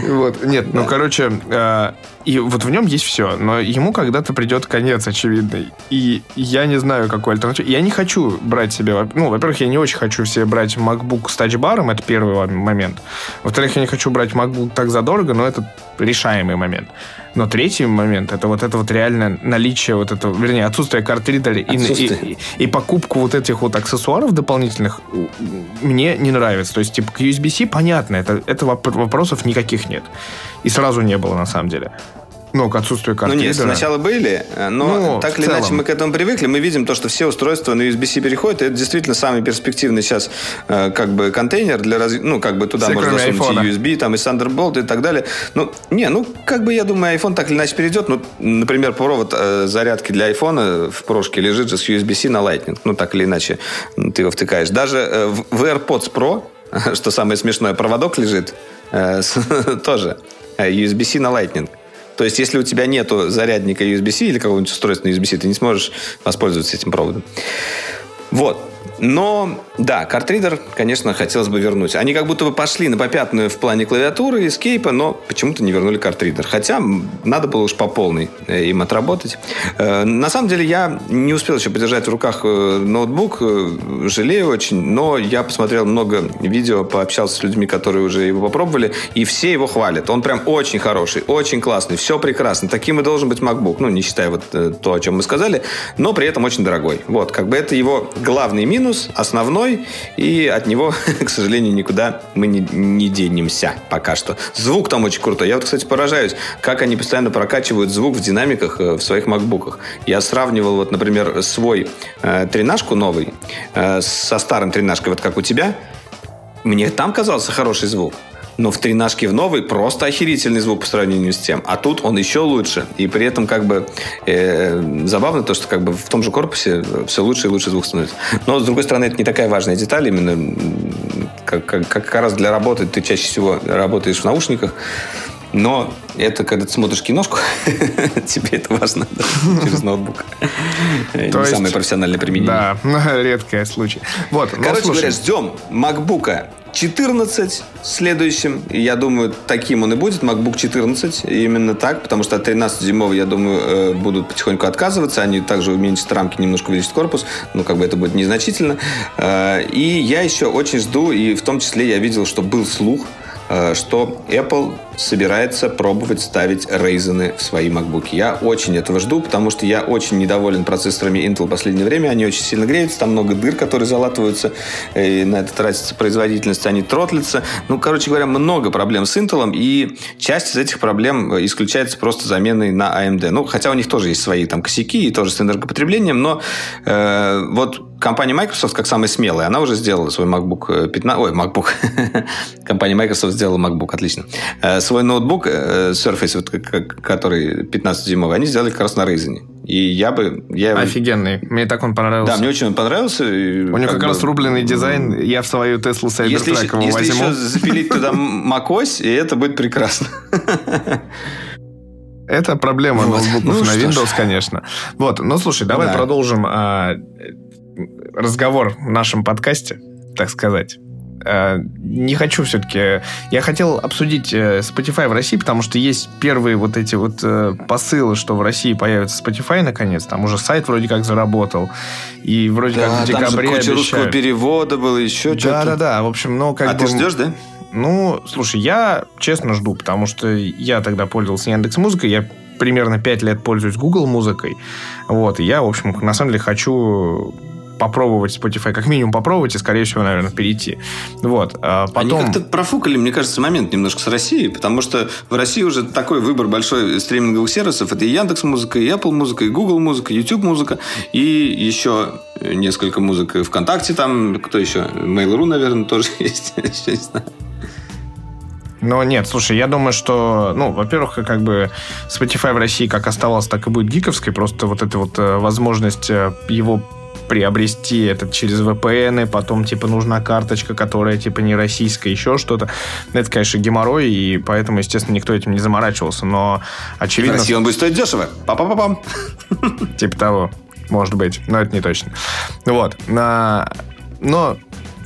Вот, нет, ну, короче, э, и вот в нем есть все, но ему когда-то придет конец очевидный. И я не знаю, какой альтернатив. Я не хочу брать себе... Ну, во-первых, я не очень хочу себе брать MacBook с тачбаром, это первый момент. Во-вторых, я не хочу брать MacBook так задорого, но это решаемый момент. Но третий момент это вот это вот реальное наличие вот этого, вернее, отсутствие картридера и, и, и, и покупку вот этих вот аксессуаров дополнительных мне не нравится. То есть, типа, к USB-C понятно, это, это вопросов никаких нет. И сразу не было, на самом деле. Ну, к отсутствию карты. Ну, нет, сначала были, э, но ну, так или целом. иначе мы к этому привыкли. Мы видим то, что все устройства на USB-C переходят, и это действительно самый перспективный сейчас э, как бы контейнер для раз... Ну, как бы туда все можно засунуть и USB, там, и Thunderbolt и так далее. Ну, не, ну, как бы я думаю, iPhone так или иначе перейдет. Ну, например, провод э, зарядки для iPhone в прошке лежит же с USB-C на Lightning. Ну, так или иначе ты его втыкаешь. Даже э, в AirPods Pro, что самое смешное, проводок лежит э, с, тоже э, USB-C на Lightning. То есть, если у тебя нету зарядника USB-C или какого-нибудь устройства на USB-C, ты не сможешь воспользоваться этим проводом. Вот. Но, да, картридер, конечно, хотелось бы вернуть. Они как будто бы пошли на попятную в плане клавиатуры и скейпа, но почему-то не вернули картридер. Хотя надо было уж по полной э, им отработать. Э, на самом деле я не успел еще подержать в руках э, ноутбук, жалею очень, но я посмотрел много видео, пообщался с людьми, которые уже его попробовали, и все его хвалят. Он прям очень хороший, очень классный, все прекрасно. Таким и должен быть MacBook, ну, не считая вот то, о чем мы сказали, но при этом очень дорогой. Вот, как бы это его главный минус, основной, и от него, к сожалению, никуда мы не, не денемся пока что. Звук там очень крутой. Я вот, кстати, поражаюсь, как они постоянно прокачивают звук в динамиках э, в своих макбуках. Я сравнивал, вот, например, свой э, тренажку новый э, со старым тренажкой, вот как у тебя. Мне там казался хороший звук но в тринашке в новый просто охерительный звук по сравнению с тем. А тут он еще лучше. И при этом как бы э, забавно то, что как бы в том же корпусе все лучше и лучше звук становится. Но с другой стороны, это не такая важная деталь. Именно как, как, как раз для работы ты чаще всего работаешь в наушниках. Но это когда ты смотришь киношку, тебе это важно через ноутбук. Не самое профессиональное применение. Да, редкий случай. Вот, Короче говоря, ждем MacBook 14 следующим. Я думаю, таким он и будет. MacBook 14. Именно так, потому что от 13 зимового, я думаю, э, будут потихоньку отказываться. Они также уменьшат рамки, немножко увеличат корпус. Ну, как бы это будет незначительно. Э, и я еще очень жду, и в том числе я видел, что был слух, Э, что Apple собирается пробовать ставить рейзены в свои MacBook. Я очень этого жду, потому что я очень недоволен процессорами Intel в последнее время. Они очень сильно греются, там много дыр, которые залатываются, и на это тратится производительность, они тротлятся. Ну, короче говоря, много проблем с Intel, и часть из этих проблем исключается просто заменой на AMD. Ну, хотя у них тоже есть свои там косяки и тоже с энергопотреблением, но э, вот компания Microsoft, как самая смелая, она уже сделала свой MacBook 15... Ой, MacBook. компания Microsoft сделала MacBook, отлично. Э, свой ноутбук э, Surface, вот, который 15-дюймовый, они сделали как раз на Ryzen. И я бы... Я Офигенный. Мне так он понравился. Да, мне очень он понравился. У него как, как раз рубленый дизайн. Я в свою Теслу Cybertruck если, его если возьму. еще запилить туда macOS, и это будет прекрасно. Это проблема вот. ноутбуков ну, на Windows, ж. конечно. Вот, ну слушай, давай да. продолжим а, разговор в нашем подкасте, так сказать. Э, не хочу все-таки... Я хотел обсудить э, Spotify в России, потому что есть первые вот эти вот э, посылы, что в России появится Spotify наконец. Там уже сайт вроде как заработал. И вроде да, как в декабре там же русского перевода было, еще да, что-то. Да-да-да. В общем, ну как а бы... ты ждешь, да? Ну, слушай, я честно жду, потому что я тогда пользовался Яндекс Музыкой, я примерно 5 лет пользуюсь Google музыкой. Вот, и я, в общем, на самом деле хочу попробовать Spotify, как минимум попробовать и, скорее всего, наверное, перейти. Вот. А потом... Они как-то профукали, мне кажется, момент немножко с Россией, потому что в России уже такой выбор большой стриминговых сервисов. Это и Яндекс Музыка, и Apple Музыка, и Google Музыка, YouTube Музыка, и еще несколько музык ВКонтакте там, кто еще? Mail.ru, наверное, тоже есть. Не знаю. Но нет, слушай, я думаю, что, ну, во-первых, как бы Spotify в России как оставался, так и будет гиковской. Просто вот эта вот э, возможность э, его приобрести это через VPN, потом, типа, нужна карточка, которая, типа, не российская, еще что-то. Это, конечно, геморрой, и поэтому, естественно, никто этим не заморачивался, но очевидно... В России он будет стоить дешево. Па-па-па-пам. Типа того. Может быть, но это не точно. Вот. Но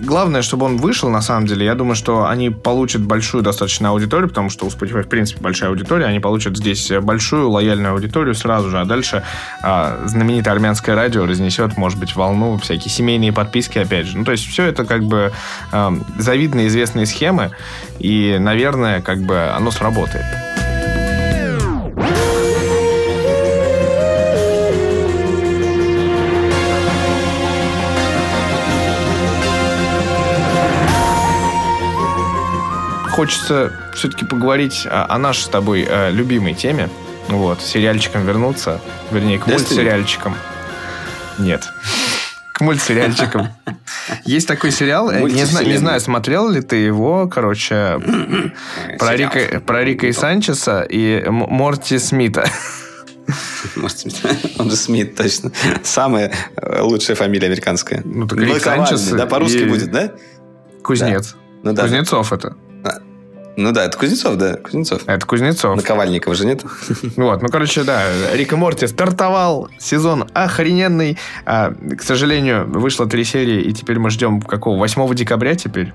главное, чтобы он вышел, на самом деле. Я думаю, что они получат большую достаточно аудиторию, потому что у Spotify, в принципе, большая аудитория. Они получат здесь большую лояльную аудиторию сразу же, а дальше а, знаменитое армянское радио разнесет, может быть, волну, всякие семейные подписки, опять же. Ну, то есть все это как бы а, завидные известные схемы, и, наверное, как бы оно сработает. Хочется все-таки поговорить о, о нашей с тобой о э, любимой теме. Вот, сериальчикам вернуться. Вернее, к мультсериальчикам. Нет. К мультсериальчикам. Есть такой сериал, э, не знаю, не знаю, смотрел ли ты его, короче, про Рика, про Рика и Санчеса и Морти Смита. Морти Смит. Он же Смит, точно. Самая э, лучшая фамилия американская. Ну, так Рик Санчес. Да, по-русски будет, да? Кузнец. Ну, да. Кузнецов это. Ну да, это Кузнецов, да, Кузнецов. Это Кузнецов. Наковальникова же нет? Вот, ну, короче, да, Рик и Морти стартовал, сезон охрененный. А, к сожалению, вышло три серии, и теперь мы ждем какого? 8 декабря теперь?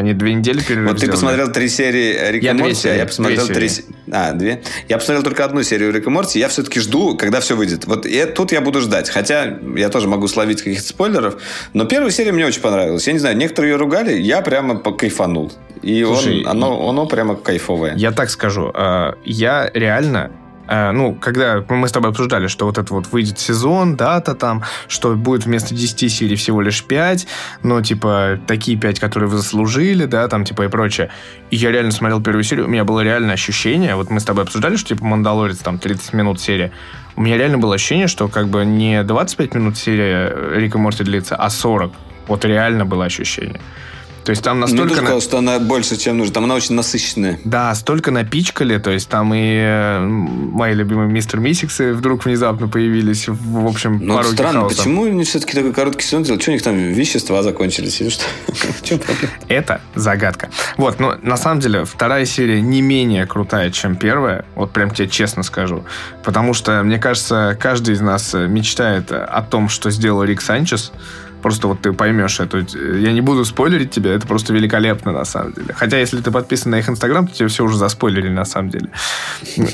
Они две недели перерыв Вот ты посмотрел три серии Рика я Морти, серии, а я посмотрел три... А, две? Я посмотрел только одну серию Рика Морти, я все-таки жду, когда все выйдет. Вот и тут я буду ждать. Хотя я тоже могу словить каких-то спойлеров. Но первая серия мне очень понравилась. Я не знаю, некоторые ее ругали, я прямо покайфанул. И Слушай, он, оно, оно прямо кайфовое. Я так скажу. А, я реально Э, ну, когда мы с тобой обсуждали, что вот это вот выйдет сезон, дата там, что будет вместо 10 серий всего лишь 5, но, типа, такие 5, которые вы заслужили, да, там, типа, и прочее. И я реально смотрел первую серию, у меня было реально ощущение, вот мы с тобой обсуждали, что, типа, «Мандалорец», там, 30 минут серия, у меня реально было ощущение, что, как бы, не 25 минут серия Рика Морти длится, а 40. Вот реально было ощущение. То есть там настолько... Ну, ты сказал, что она больше, чем нужно. Там она очень насыщенная. Да, столько напичкали. То есть там и э, мои любимые мистер Миссиксы вдруг внезапно появились. В общем, Ну, это странно. Хаоса. Почему они все-таки такой короткий сезон делают? Что у них там вещества закончились? Или что? Это загадка. Вот, но на самом деле вторая серия не менее крутая, чем первая. Вот прям тебе честно скажу. Потому что, мне кажется, каждый из нас мечтает о том, что сделал Рик Санчес. Просто вот ты поймешь это. Я не буду спойлерить тебя, это просто великолепно на самом деле. Хотя, если ты подписан на их инстаграм, то тебе все уже заспойлерили на самом деле.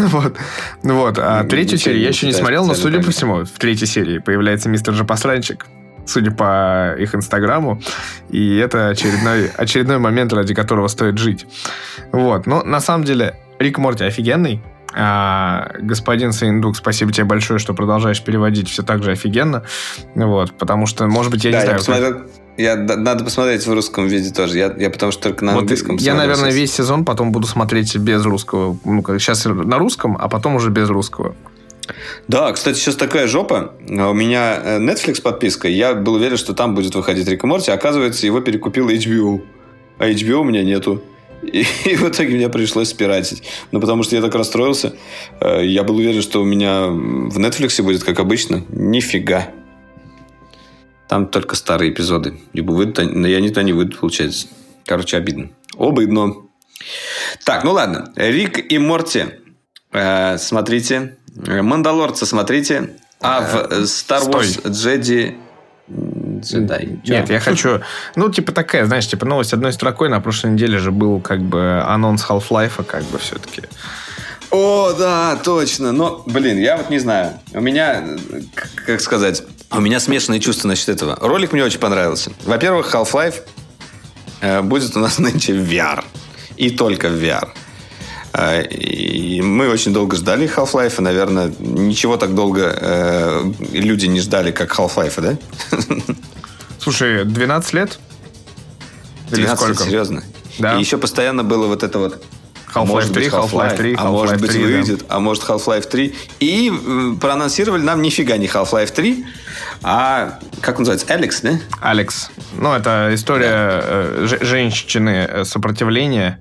Вот. Вот. А третью серию я еще не смотрел, но, судя по всему, в третьей серии появляется мистер Жопосранчик судя по их инстаграму. И это очередной, очередной момент, ради которого стоит жить. Вот. Но на самом деле Рик Морти офигенный. А, господин Саиндук, спасибо тебе большое, что продолжаешь переводить все так же офигенно. Вот, потому что, может быть, я да, не я знаю. Посмотрел, как... я, надо посмотреть в русском виде тоже. Я, я потому что только на вот английском Я, наверное, весь сезон потом буду смотреть без русского. Ну, сейчас на русском, а потом уже без русского. Да, кстати, сейчас такая жопа. У меня э, Netflix подписка. Я был уверен, что там будет выходить Рик и Морти. Оказывается, его перекупил HBO. А HBO у меня нету. И, и в итоге мне пришлось спиратить. Ну, потому что я так расстроился. Э, я был уверен, что у меня в Netflix будет как обычно. Нифига. Там только старые эпизоды. Либо выйдут, но я не то не выйдут, получается. Короче, обидно. Обидно. Так, ну ладно. Рик и Морти. Э, смотрите. Мандалорца смотрите. А в э, Star Wars Jedi Джедай. Нет, я хочу... Ну, типа такая, знаешь, типа новость одной строкой. На прошлой неделе же был как бы анонс Half-Life, как бы все-таки. О, да, точно. Но, блин, я вот не знаю. У меня, как сказать, у меня смешанные чувства насчет этого. Ролик мне очень понравился. Во-первых, Half-Life э, будет у нас нынче в VR. И только в VR. Э, и мы очень долго ждали Half-Life. Наверное, ничего так долго э, люди не ждали, как Half-Life, да? Слушай, 12 лет? 12 лет, серьезно? Да. И еще постоянно было вот это вот Half-Life 3, Half-Life 3, а может быть 3, выйдет, да. а может Half-Life 3. И проанонсировали нам нифига не Half-Life 3, а как он называется? Алекс, да? Алекс. Ну, это история да. Э, женщины э, сопротивления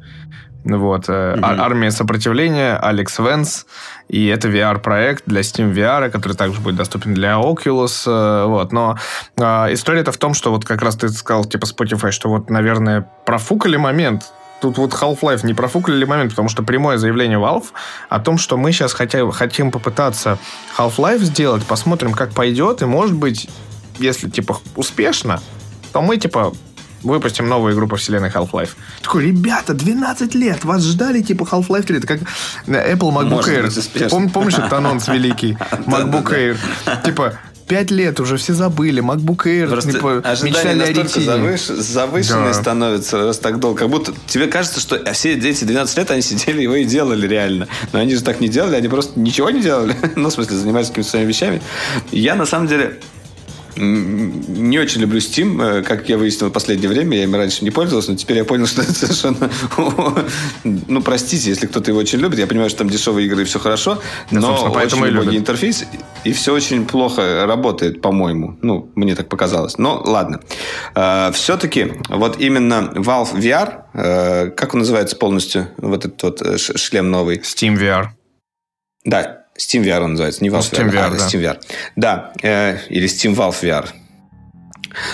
вот. Mm-hmm. Армия сопротивления, Алекс Венс. И это VR-проект для Steam VR, который также будет доступен для Oculus. Э, вот. Но э, история-то в том, что вот как раз ты сказал, типа Spotify, что вот, наверное, профукали момент. Тут вот Half-Life не профукали ли момент, потому что прямое заявление Valve о том, что мы сейчас хотя, хотим попытаться Half-Life сделать, посмотрим, как пойдет, и может быть, если, типа, успешно, то мы, типа, выпустим новую игру по вселенной Half-Life. Такой, ребята, 12 лет, вас ждали типа Half-Life 3. Это как Apple MacBook Может Air. Пом- помнишь этот анонс великий? MacBook Air. Типа, пять лет уже все забыли. MacBook Air, Просто типа, мечтали о настолько ретине. завыш- завышенные Да. становятся раз так долго. Как будто тебе кажется, что все эти 12 лет они сидели его и делали реально. Но они же так не делали, они просто ничего не делали. ну, в смысле, занимались какими-то своими вещами. Я, на самом деле, не очень люблю Steam, э, как я выяснил в последнее время. Я им раньше не пользовался, но теперь я понял, что это совершенно... ну, простите, если кто-то его очень любит. Я понимаю, что там дешевые игры и все хорошо, Да, но очень убогий интерфейс, и все очень плохо работает, по-моему. Ну, мне так показалось. Но ладно. все-таки вот именно Valve VR, э, как он называется полностью, вот этот вот э, шлем новый? Steam VR. Да, Steam VR он называется, не Valve Steam VR, а да. Steam VR. Да, э, или Steam Valve VR.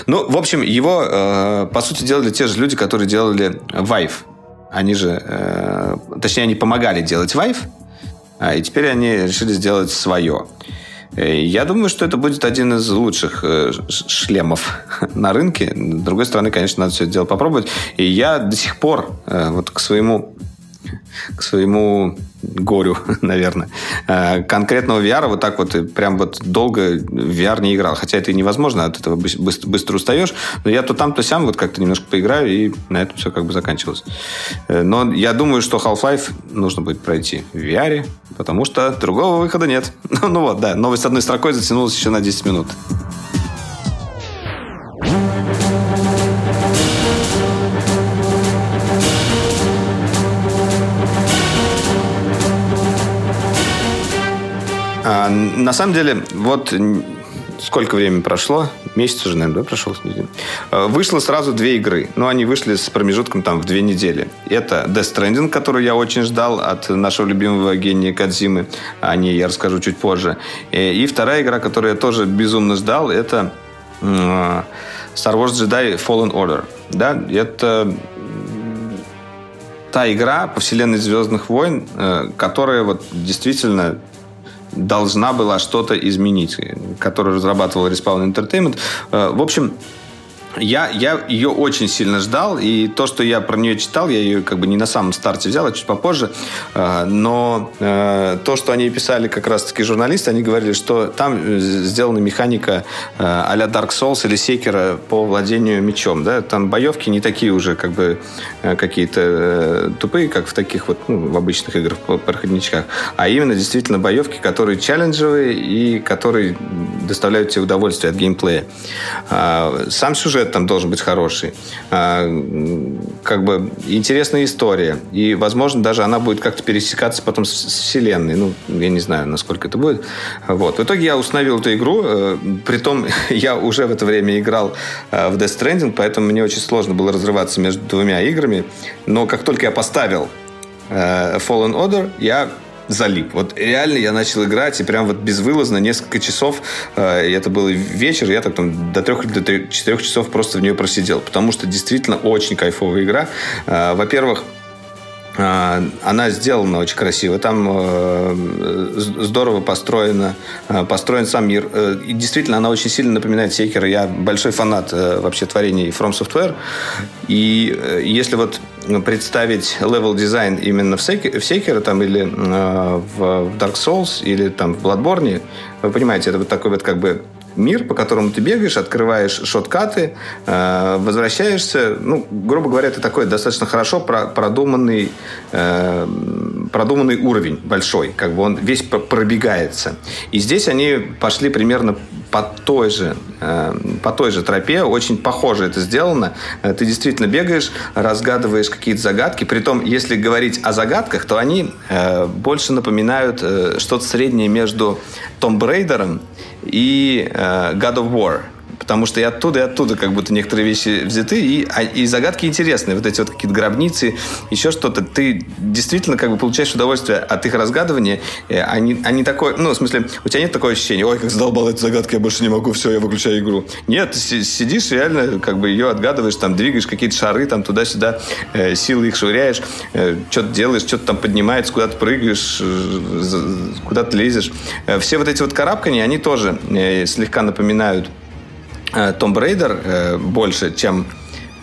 Ну, в общем, его, э, по сути, делали те же люди, которые делали Vive. Они же, э, точнее, они помогали делать Vive, а, и теперь они решили сделать свое. Э, Я думаю, что это будет один из лучших э, шлемов на рынке. С другой стороны, конечно, надо все это дело попробовать. И я до сих пор э, вот к своему к своему горю, наверное. Э, Конкретного VR вот так вот прям вот долго в VR не играл. Хотя это и невозможно, от этого быс- быс- быстро устаешь. Но я то там, то сям вот как-то немножко поиграю, и на этом все как бы заканчивалось. Э, Но я думаю, что Half-Life нужно будет пройти в VR, потому что другого выхода нет. Ну, ну вот, да, новость одной строкой затянулась еще на 10 минут. На самом деле, вот сколько времени прошло? Месяц уже, наверное, да, прошел? Э, Вышло сразу две игры. Но они вышли с промежутком там в две недели. Это Death Stranding, которую я очень ждал от нашего любимого гения Кадзимы. О ней я расскажу чуть позже. Э, И вторая игра, которую я тоже безумно ждал, это м, Star Wars Jedi Fallen Order. Да, это та игра по вселенной Звездных войн, э, которая вот действительно должна была что-то изменить, которую разрабатывал Respawn Entertainment. Э, В общем, я, я ее очень сильно ждал, и то, что я про нее читал, я ее как бы не на самом старте взял, а чуть попозже, Э, но э, то, что они писали как раз-таки журналисты, они говорили, что там э, сделана механика э, а-ля Dark Souls или Секера по владению мечом, да, там боевки не такие уже как бы какие-то тупые, как в таких вот, ну, в обычных играх по проходничках, а именно действительно боевки, которые челленджевые и которые доставляют тебе удовольствие от геймплея. А, Сам сюжет там должен быть хороший. А, Как бы интересная история. И, возможно, даже она будет как-то пересекаться потом с с вселенной. Ну, я не знаю, насколько это будет. Вот. В итоге я установил эту игру. э, Притом я уже в это время играл э, в Death Stranding, поэтому мне очень сложно было разрываться между двумя играми. Но как только я поставил э, Fallen Order, я залип. Вот реально я начал играть, и прям вот безвылазно несколько часов, э, это был вечер, я так там до трех или до трех- четырех часов просто в нее просидел, потому что действительно очень кайфовая игра. Э, Во-первых, а, Она сделана очень красиво. Там э, здорово построено, э, построен сам мир. Э, И действительно, она очень сильно напоминает Секера. Я большой фанат э, вообще творений From Software. И э, если вот представить level design именно в Sek- в Sekiro там, или э, в в Dark Souls, или там в Bloodborne, вы понимаете, это вот такой вот как бы мир, по которому ты бегаешь, открываешь shortcut ы, э, возвращаешься. Ну, грубо говоря, это такой достаточно хорошо про- продуманный, э, продуманный уровень большой. Как бы он весь пр- пробегается. И здесь они пошли примерно по той же, э, по той же тропе. Очень похоже это сделано. Э, Ты действительно бегаешь, разгадываешь какие-то загадки. Притом, если говорить о загадках, то они э, больше напоминают э, что-то среднее между Том Брейдером и God of War. Потому что и оттуда, и оттуда как будто некоторые вещи взяты, и, а- и загадки интересные. Вот эти вот какие-то гробницы, еще что-то. Ты действительно как бы получаешь удовольствие от их разгадывания, э, а не, а не такое... Ну, в смысле, у тебя нет такого ощущения, ой, как задолбала эта загадка, я больше не могу, все, я выключаю игру. Нет, ты си- сидишь реально, как бы ее отгадываешь, там двигаешь какие-то шары, там туда-сюда, э, силы их швыряешь, э, что-то делаешь, что-то там поднимается, куда-то прыгаешь, э, куда-то лезешь. Э, все вот эти вот карабкания, они тоже э, слегка напоминают Том Брейдер больше, чем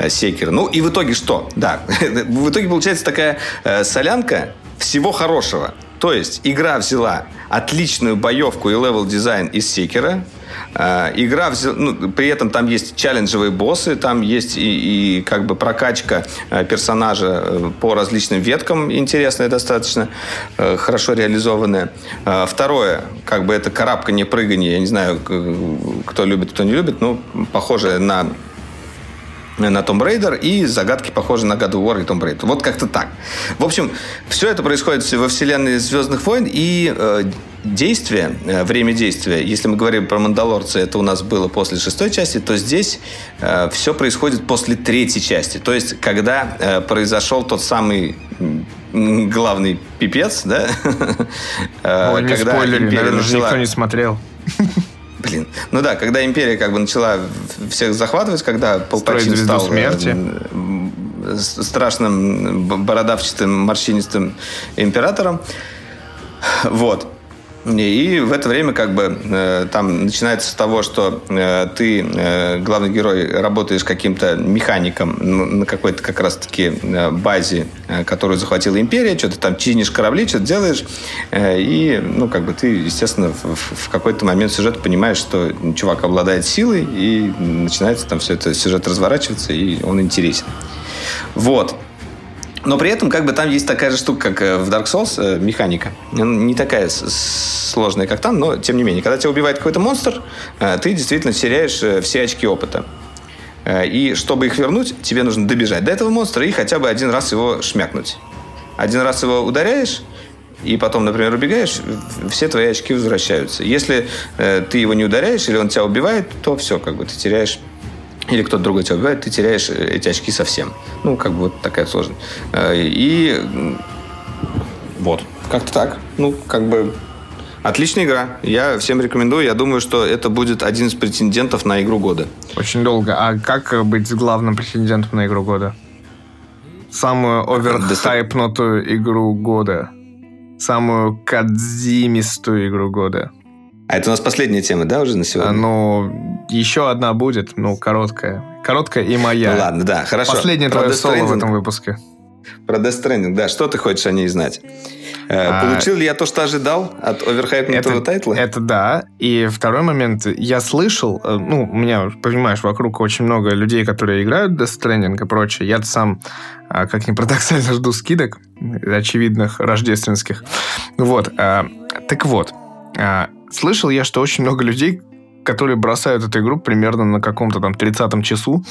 Секер. Ну и в итоге что? Да, в итоге получается такая солянка всего хорошего. То есть игра взяла отличную боевку и level design из Sekiro, а, игра, ну, при этом там есть челленджевые боссы, там есть и, и как бы прокачка э, персонажа э, по различным веткам интересная достаточно, э, хорошо реализованная. Второе, как бы это карабканье, прыгание, я не знаю, кто любит, кто не любит, но похоже на на Tomb Raider и загадки похожи на God of War и Tomb Raider. Вот как-то так. В общем, все это происходит во вселенной Звездных войн, и э, действие, э, время действия, если мы говорим про Мандалорца, это у нас было после шестой части, то здесь э, все происходит после третьей части. То есть, когда э, произошел тот самый главный пипец, да? Ой, не когда спойлери, наверное, начала... никто не смотрел. Блин. Ну да, когда империя как бы начала всех захватывать, когда Палпатин стал смерти. страшным бородавчатым морщинистым императором. Вот. И в это время как бы э, там начинается с того, что э, ты, э, главный герой, работаешь каким-то механиком на какой-то как раз-таки э, базе, э, которую захватила империя, что-то там чинишь корабли, что-то делаешь, э, и, ну, как бы ты, естественно, в, в какой-то момент сюжета понимаешь, что чувак обладает силой, и начинается там все это, сюжет разворачиваться, и он интересен. Вот. Но при этом как бы там есть такая же штука, как э, в Dark Souls, э, механика. Не такая сложная, как там, но тем не менее. Когда тебя убивает какой-то монстр, э, ты действительно теряешь все очки опыта. И чтобы их вернуть, тебе нужно добежать до этого монстра и хотя бы один раз его шмякнуть. Один раз его ударяешь, и потом, например, убегаешь, все твои очки возвращаются. Если ты его не ударяешь или он тебя убивает, то все, как бы ты теряешь или кто-то другой тебя убивает, ты теряешь э, эти очки совсем. Ну, как бы вот такая сложность. Э, и вот, как-то так. Ну, как бы Отличная игра. Я всем рекомендую. Я думаю, что это будет один из претендентов на игру года. Очень долго. А как быть главным претендентом на игру года? Самую оверхайпнутую игру года. Самую кадзимистую игру года. А это у нас последняя тема, да, уже на сегодня? А, ну, еще одна будет, ну, короткая. Короткая и моя. Ну, ладно, да, хорошо. Последнее Про твое соло в этом выпуске. Про Death Stranding, да. Что ты хочешь о ней знать? Э, а, Получил ли я то, что ожидал от оверхайпнутого это, тайтла? Это да. И второй момент. Я слышал, э, ну, у меня, понимаешь, вокруг очень много людей, которые играют Death Stranding и прочее. Я сам, а, как ни парадоксально, жду скидок очевидных рождественских. Вот. А, так вот. Слышал я, что очень много людей, которые бросают эту игру примерно на каком-то там 30-м часу,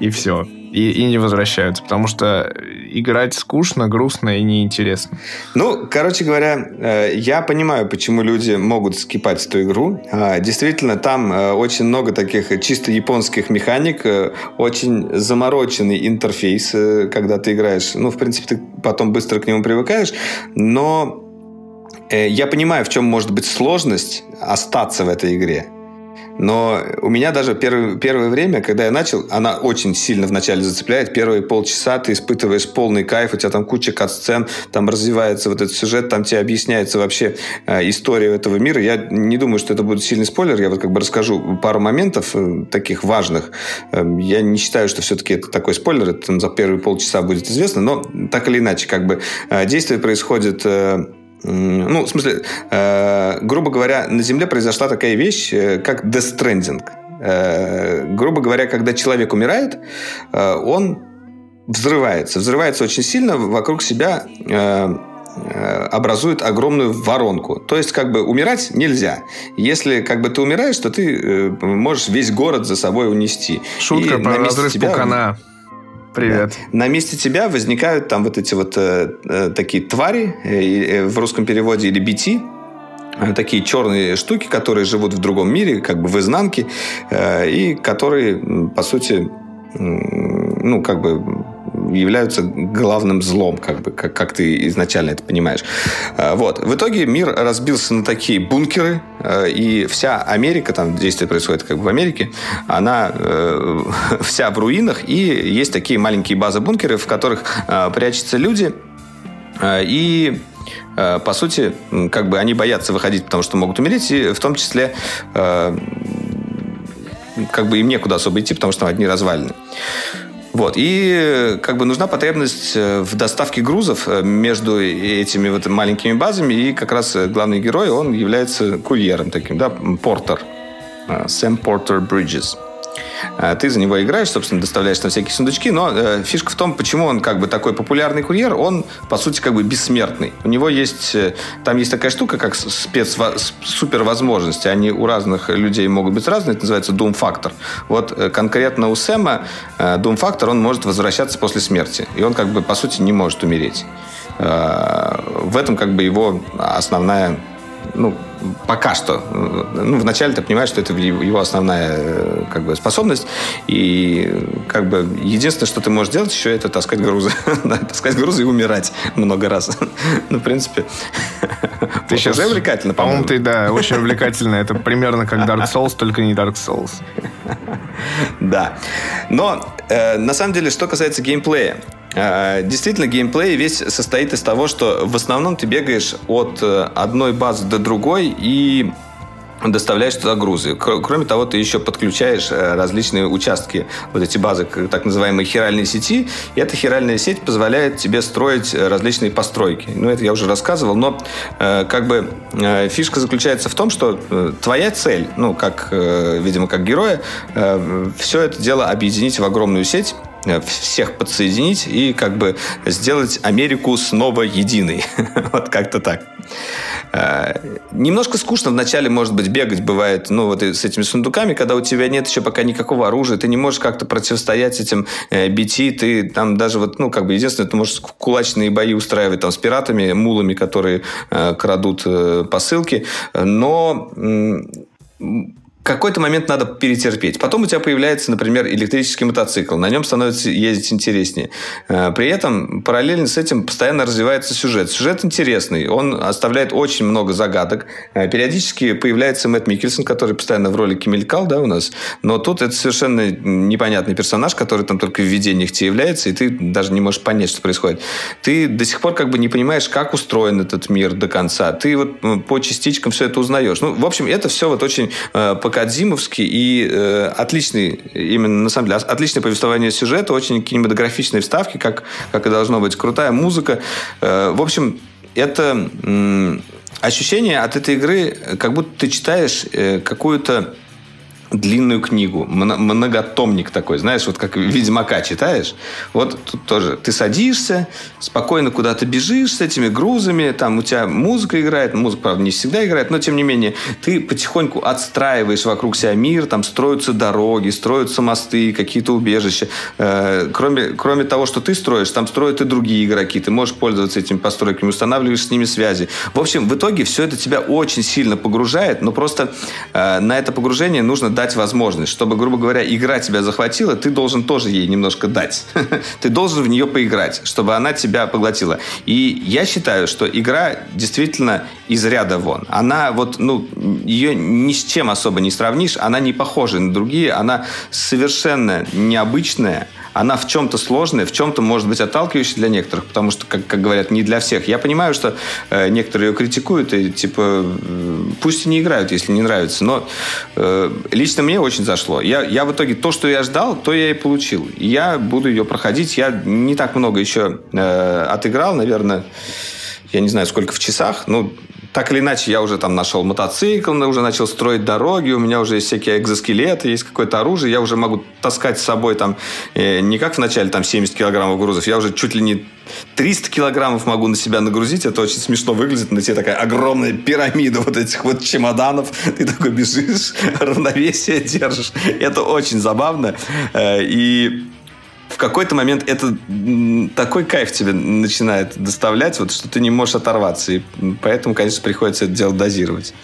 и все. И, и не возвращаются, потому что играть скучно, грустно и неинтересно. Ну, короче говоря, э, я понимаю, почему люди могут скипать эту игру. А, действительно, там э, очень много таких чисто японских механик, э, очень замороченный интерфейс, когда ты играешь. Ну, в принципе, ты потом быстро к нему привыкаешь, но Э, я понимаю, в чем может быть сложность остаться в этой игре. Но у меня даже первое, первое время, когда я начал, она очень сильно вначале зацепляет. Первые полчаса ты испытываешь полный кайф, у тебя там куча кат-сцен, там развивается вот этот сюжет, там тебе объясняется вообще э, история этого мира. Я не думаю, что это будет сильный спойлер, я вот как бы расскажу пару моментов э, таких важных. Э, я не считаю, что все-таки это такой спойлер, это там, за первые полчаса будет известно, но так или иначе, как бы э, действие происходит... Э, ну, в смысле, э, грубо говоря, на Земле произошла такая вещь, э, как Stranding. Э, грубо говоря, когда человек умирает, э, он взрывается. Взрывается очень сильно, вокруг себя э, э, образует огромную воронку. То есть, как бы, умирать нельзя. Если, как бы, ты умираешь, то ты э, можешь весь город за собой унести. Шутка И про разрыв тебя... пукана. Привет. На месте тебя возникают там вот эти вот э, э, такие твари, э, э в русском переводе или BT, э, такие черные штуки, которые живут в другом мире, как бы в изнанке, э, и которые, по сути, ну, как бы являются главным злом, как бы, как, как ты изначально это понимаешь. А, вот. В итоге мир разбился на такие бункеры, а, и вся Америка, там действие происходит как бы в Америке, она э, вся в руинах, и есть такие маленькие базы-бункеры, в которых э, прячутся люди, и по сути, как бы они боятся выходить, потому что могут умереть, и в том числе как бы им некуда особо идти, потому что там одни развалины. Вот. И как бы нужна потребность в доставке грузов между этими вот маленькими базами. И как раз главный герой, он является курьером таким, да, портер. Сэм Портер Бриджес. Э, ты за него играешь, собственно, доставляешь там всякие сундучки, но э, фишка в том, почему он как бы такой популярный курьер, он, по сути, как бы бессмертный. У него есть, э, там есть такая штука, как спец супер возможности. Они у разных людей могут быть разные, это называется Doom Factor. Вот э, конкретно у Сэма э, Doom Factor, он может возвращаться после смерти. И он как бы, по сути, не может умереть. Э, в этом как бы его основная ну, пока что. Ну, вначале ты понимаешь, что это его основная э, как бы, способность. И как бы единственное, что ты можешь делать еще, это таскать грузы. таскать грузы и умирать много раз. ну, в принципе, ты сейчас уже увлекательно, по-моему. ты, да, очень увлекательно. Это примерно как Dark Souls, только не Dark Souls. да. Но, на самом деле, что касается геймплея, Э, действительно, геймплей весь состоит из того, что в основном ты бегаешь от э, одной базы до другой и доставляешь туда грузы. Кроме того, ты еще подключаешь э, различные участки, вот эти базы, так называемые хиральные сети, и эта хиральная сеть позволяет тебе строить различные постройки. Ну, это я уже рассказывал, но как бы фишка заключается в том, что твоя цель, ну, как, видимо, как героя, все это дело объединить в огромную сеть, Э, всех подсоединить и как бы сделать Америку снова единой. вот как-то так. Э, немножко скучно вначале, может быть, бегать бывает, ну, вот с этими сундуками, когда у тебя нет еще пока никакого оружия, ты не можешь как-то противостоять этим э, BT, ты там даже вот, ну, как бы, единственное, ты можешь кулачные бои устраивать там с пиратами, мулами, которые э, крадут э, посылки, но какой-то момент надо перетерпеть. Потом у тебя появляется, например, электрический мотоцикл. На нем становится ездить интереснее. Э, при этом параллельно с этим постоянно развивается сюжет. Сюжет интересный. Он оставляет очень много загадок. Э, периодически появляется Мэтт Микельсон, который постоянно в ролике мелькал, да, у нас. Но тут это совершенно непонятный персонаж, который там только в видениях тебе является, и ты даже не можешь понять, что происходит. Ты до сих пор как бы не понимаешь, как устроен этот мир до конца. Ты вот по частичкам все это узнаешь. Ну, в общем, это все вот очень э, Кадзимовский и э, отличный, именно на самом деле, отличное повествование сюжета, очень кинематографичные вставки, как, как и должно быть, крутая музыка. Э, в общем, это э, ощущение от этой игры, как будто ты читаешь э, какую-то длинную книгу, многотомник такой, знаешь, вот как Ведьмака читаешь. Вот тут тоже ты садишься, спокойно куда-то бежишь с этими грузами, там у тебя музыка играет, музыка, правда, не всегда играет, но тем не менее ты потихоньку отстраиваешь вокруг себя мир, там строятся дороги, строятся мосты, какие-то убежища. Э, кроме, кроме того, что ты строишь, там строят и другие игроки, ты можешь пользоваться этими постройками, устанавливаешь с ними связи. В общем, в итоге все это тебя очень сильно погружает, но просто э, на это погружение нужно дать дать возможность, чтобы, грубо говоря, игра тебя захватила, ты должен тоже ей немножко дать. ты должен в нее поиграть, чтобы она тебя поглотила. И я считаю, что игра действительно из ряда вон. Она вот, ну, ее ни с чем особо не сравнишь, она не похожа на другие, она совершенно необычная, она в чем-то сложная, в чем-то может быть отталкивающей для некоторых, потому что, как, как говорят, не для всех. Я понимаю, что э, некоторые ее критикуют и типа пусть и не играют, если не нравится, но э, лично мне очень зашло. Я, я в итоге то, что я ждал, то я и получил. Я буду ее проходить. Я не так много еще э, отыграл, наверное, я не знаю, сколько в часах, ну, так или иначе, я уже там нашел мотоцикл, уже начал строить дороги, у меня уже есть всякие экзоскелеты, есть какое-то оружие, я уже могу таскать с собой там э, не как в начале там 70 килограммов грузов, я уже чуть ли не 300 килограммов могу на себя нагрузить, это очень смешно выглядит, на тебе такая огромная пирамида вот этих вот чемоданов, ты такой бежишь, равновесие держишь, это очень забавно, э, и в какой-то момент это такой кайф тебе начинает доставлять, вот, что ты не можешь оторваться. И поэтому, конечно, приходится это дело дозировать.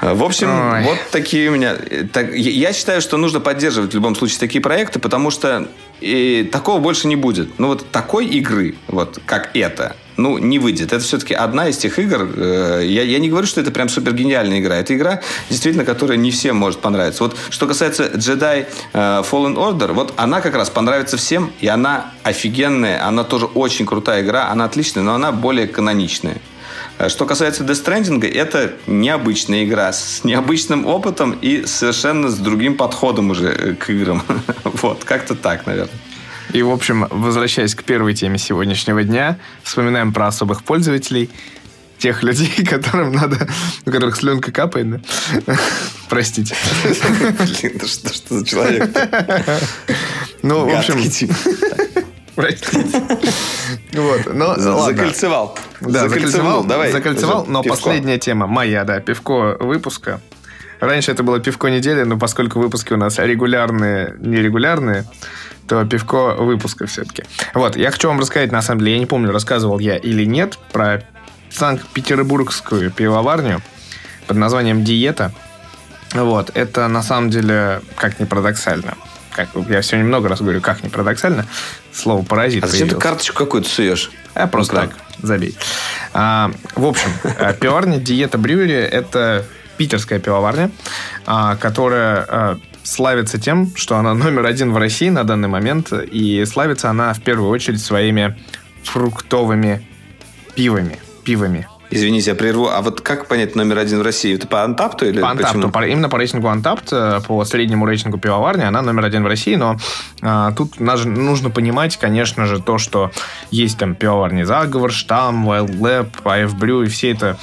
В общем, Ой. вот такие у меня... Так, я считаю, что нужно поддерживать в любом случае такие проекты, потому что и такого больше не будет. Ну вот такой игры, вот как это, ну, не выйдет. Это все-таки одна из тех игр. Э, я, я не говорю, что это прям супер гениальная игра. Это игра, действительно, которая не всем может понравиться. Вот что касается Jedi э, Fallen Order, вот она как раз понравится всем, и она офигенная, она тоже очень крутая игра, она отличная, но она более каноничная. Э, что касается Death Stranding, это необычная игра с необычным опытом и совершенно с другим подходом уже к играм. вот, как-то так, наверное. И, в общем, возвращаясь к первой теме сегодняшнего дня, вспоминаем про особых пользователей, тех людей, которым надо, у которых слюнка капает, да? Простите. Блин, да что, что за человек? Ну, в общем... Простите. Вот, но. Закольцевал. Да, закольцевал, Давай. закольцевал, но последняя тема моя, да, пивко выпуска. Раньше это было пивко недели, но поскольку выпуски у нас регулярные, нерегулярные, то пивко выпуска все-таки. Вот, я хочу вам рассказать, на самом деле, я не помню, рассказывал я или нет, про Санкт-Петербургскую пивоварню под названием «Диета». Вот, это на самом деле, как ни парадоксально, как, я сегодня много раз говорю, как ни парадоксально, слово «паразит» А зачем ты появилось. карточку какую-то суешь? А просто Ну, так, забей. А, в общем, э, пивоварня Диета Брюери – это питерская пивоварня, а, которая а, славится тем, что она номер один в России на данный момент, и славится она в первую очередь своими фруктовыми пивами. Пивами. Извините, я прерву. А вот как понять номер один в России? Это по антапту или По почему? Антапту, по- именно по рейтингу Антапт, э, по среднему рейтингу пивоварни, она номер один в России, но а, тут наж- нужно понимать, конечно же, то, что есть там пивоварни Заговор, Штам, Wild Lab, AF Brew, и все это,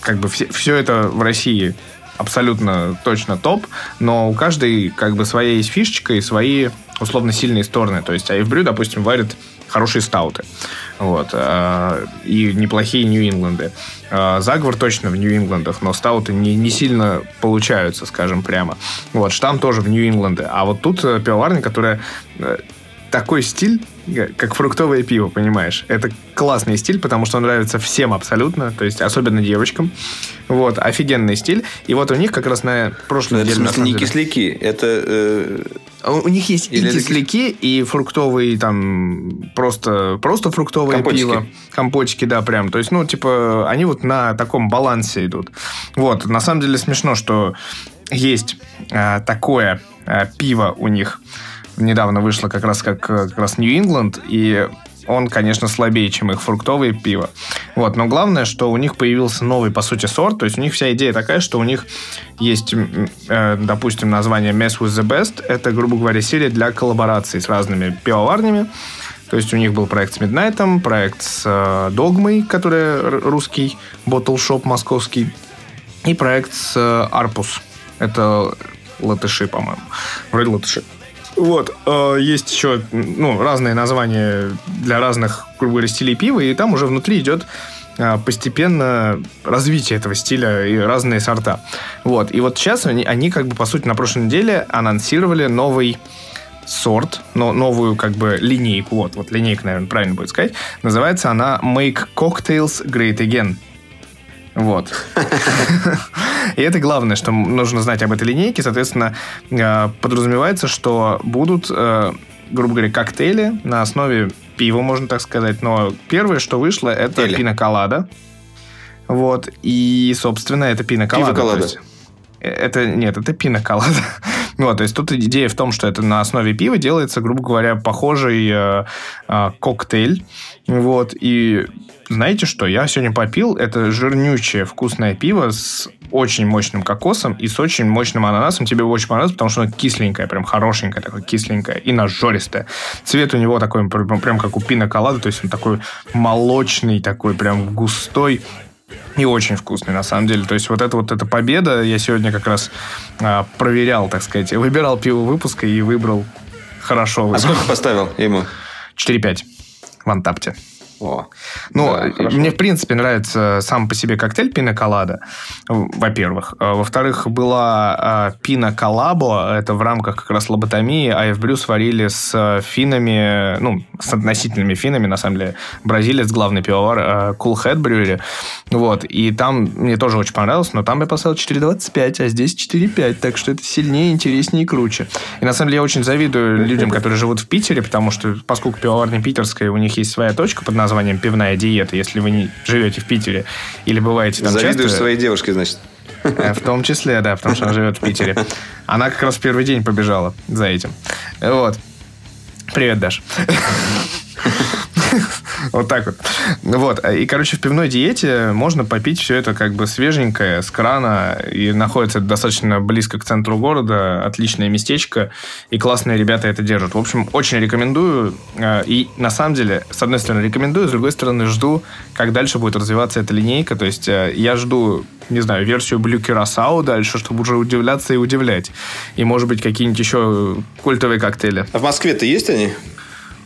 как бы, все, все это в России абсолютно точно топ, но у каждой как бы своя есть фишечка и свои условно сильные стороны. То есть AF Brew, допустим, варит хорошие стауты. Вот. а, И неплохие Нью-Ингланды. А, Заговор точно в Нью-Ингландах, но стауты не, не сильно получаются, скажем прямо. Вот. Штам тоже в Нью-Ингланды. А вот тут э, пивоварня, которая э, такой стиль, как фруктовое пиво, понимаешь? Это классный стиль, потому что он нравится всем абсолютно, то есть особенно девочкам. Вот, офигенный стиль. И вот у них как раз на прошлой это в неделе... на смысле не деле- кисляки. Это э, у них есть Или и это кисляки, и фруктовые, там, просто, просто фруктовое Компотики. пиво. Компотики, да, прям. То есть, ну, типа, они вот на таком балансе идут. Вот, на самом деле смешно, что есть а, такое а, пиво у них. Недавно вышло как раз как, э, как раз Нью-Ингланд, и он, конечно, слабее, чем их фруктовое пиво. Вот, но главное, что у них появился новый, по сути, сорт. То есть у них вся идея такая, что у них есть, э, допустим, название Mess with the Best. Это, грубо говоря, серия для коллабораций с разными пивоварнями. То есть у них был проект с Midnight, проект с э, Догмой, который русский, Bottle Shop московский, и проект с э, Арпус. Это латыши, по-моему. Вроде латыши. Вот, э, есть еще ну, разные названия для разных, грубо говоря, стилей пива, и там уже внутри идет э, постепенно развитие этого стиля и разные сорта. Вот, и вот сейчас они, они как бы, по сути, на прошлой неделе анонсировали новый сорт, но новую как бы линейку, вот, вот линейка, наверное, правильно будет сказать. Называется она Make Cocktails Great Again. Вот. И это главное, что нужно знать об этой линейке. Соответственно, э, подразумевается, что будут, э, грубо говоря, коктейли на основе пива, можно так сказать. Но первое, что вышло, это Эля. пина-колада. Вот. И, собственно, это пина-колада. Пиво-колада. Э, Это, нет, это пина-колада. Вот, то есть тут идея в том, что это на основе пива делается, грубо говоря, похожий э, э, коктейль. Вот, и знаете что, я сегодня попил, это жирнючее вкусное пиво с очень мощным кокосом и с очень мощным ананасом. Тебе очень понравилось, потому что оно кисленькое, прям хорошенькое такое, кисленькое и нажористое. Цвет у него такой, прям, прям как у пина колады, то есть он такой молочный, такой прям густой. И очень вкусный, на самом деле. То есть вот это вот эта победа, я сегодня как раз а, проверял, так сказать, выбирал пиво выпуска и выбрал хорошо. А сколько поставил ему? 4-5 в Антапте. О, Ну, да, хорошо. мне, в принципе, нравится сам по себе коктейль пина колада, во-первых. А, Во-вторых, была пина колабо, это в рамках как раз лоботомии, АФ Брю сварили с а, финами, ну, с относительными финами, на самом деле, бразилец, главный пивовар, а, Cool Head Brewery. Вот, и там мне тоже очень понравилось, но там я поставил 4,25, а здесь 4,5, так что это сильнее, интереснее и круче. И на самом деле я очень завидую людям, которые живут в Питере, потому что, поскольку пивоварня питерская, у них есть своя точка под названием «Пивная диета», если вы не живете в Питере или бываете там Завидуешь часто. своей девушке, значит. Э, В том числе, да, потому что она живет в Питере. Она как раз в первый день побежала за этим. Вот. Привет, Даш. Вот так вот. Вот. И, короче, в пивной диете можно попить все это как бы свеженькое, с крана, и находится достаточно близко к центру города, отличное местечко, и классные ребята это держат. В общем, очень рекомендую. Э, и, на самом деле, с одной стороны, рекомендую, с другой стороны, жду, как дальше будет развиваться эта линейка. То есть, э, я жду, не знаю, версию Blue Curacao дальше, чтобы уже удивляться и удивлять. И, может быть, какие-нибудь еще культовые коктейли. А в Москве-то есть они?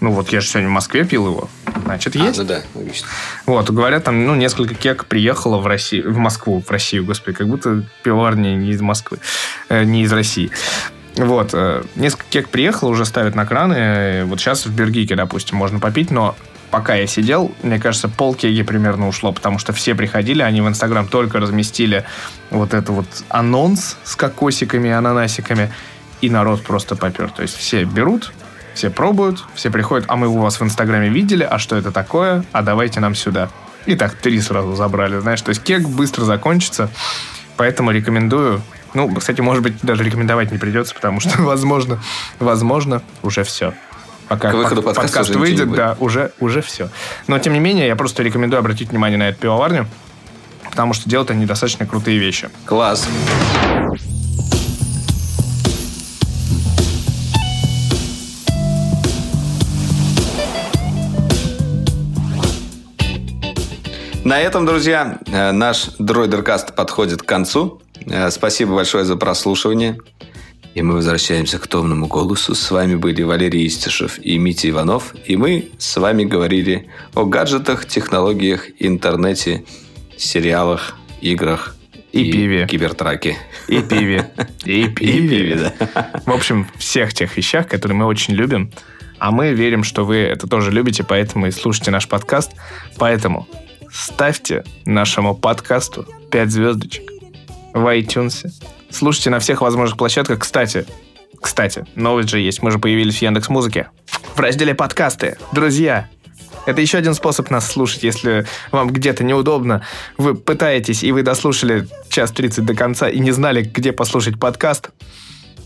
Ну вот я же сегодня в Москве пил его. Значит, есть. А, ну да, логично. Вот, говорят, там, ну, несколько кек приехало в Россию, в Москву, в Россию, господи, как будто пивоварни не из Москвы, э, не из России. Вот, э, несколько кек приехало, уже ставят на краны. Вот сейчас в Бергике, допустим, можно попить, но пока я сидел, мне кажется, пол кеги примерно ушло, потому что все приходили, они в Инстаграм только разместили вот это вот анонс с кокосиками и ананасиками, и народ просто попер. То есть все берут, все пробуют, все приходят, а мы у вас в Инстаграме видели, а что это такое, а давайте нам сюда. И так три сразу забрали, знаешь, то есть кек быстро закончится, поэтому рекомендую. Ну, кстати, может быть, даже рекомендовать не придется, потому что, возможно, возможно, уже все. Пока К выходу под, подкаст не выйдет, да, уже, уже все. Но, тем не менее, я просто рекомендую обратить внимание на эту пивоварню, потому что делают они достаточно крутые вещи. Класс. На этом, друзья, э, наш Дроидеркаст подходит к концу. Э, Спасибо большое за прослушивание. И мы возвращаемся к томному голосу. С вами были Валерий Истишев и Митя Иванов. И мы с вами говорили о гаджетах, технологиях, интернете, сериалах, играх И пиве. кибертраке. И пиве. И И пиве, да. В общем, всех тех вещах, которые мы очень любим. А мы верим, что вы это тоже любите, поэтому и слушайте наш подкаст. Поэтому ставьте нашему подкасту 5 звездочек в iTunes. Слушайте на всех возможных площадках. Кстати, кстати, новость же есть. Мы же появились в Яндекс Музыке. В разделе подкасты. Друзья, это еще один способ нас слушать, если вам где-то неудобно. Вы пытаетесь, и вы дослушали час 30 до конца и не знали, где послушать подкаст.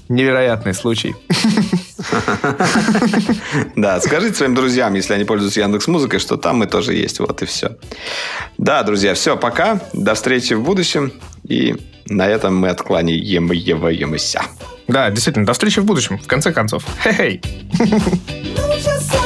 Невероятный случай. Да, скажите своим друзьям, если они пользуются Яндекс Музыкой, что там мы тоже есть. Вот и все. Да, друзья, все, пока. До встречи в будущем. И на этом мы откланяемся. Да, действительно, до встречи в будущем, в конце концов. Lose yourself.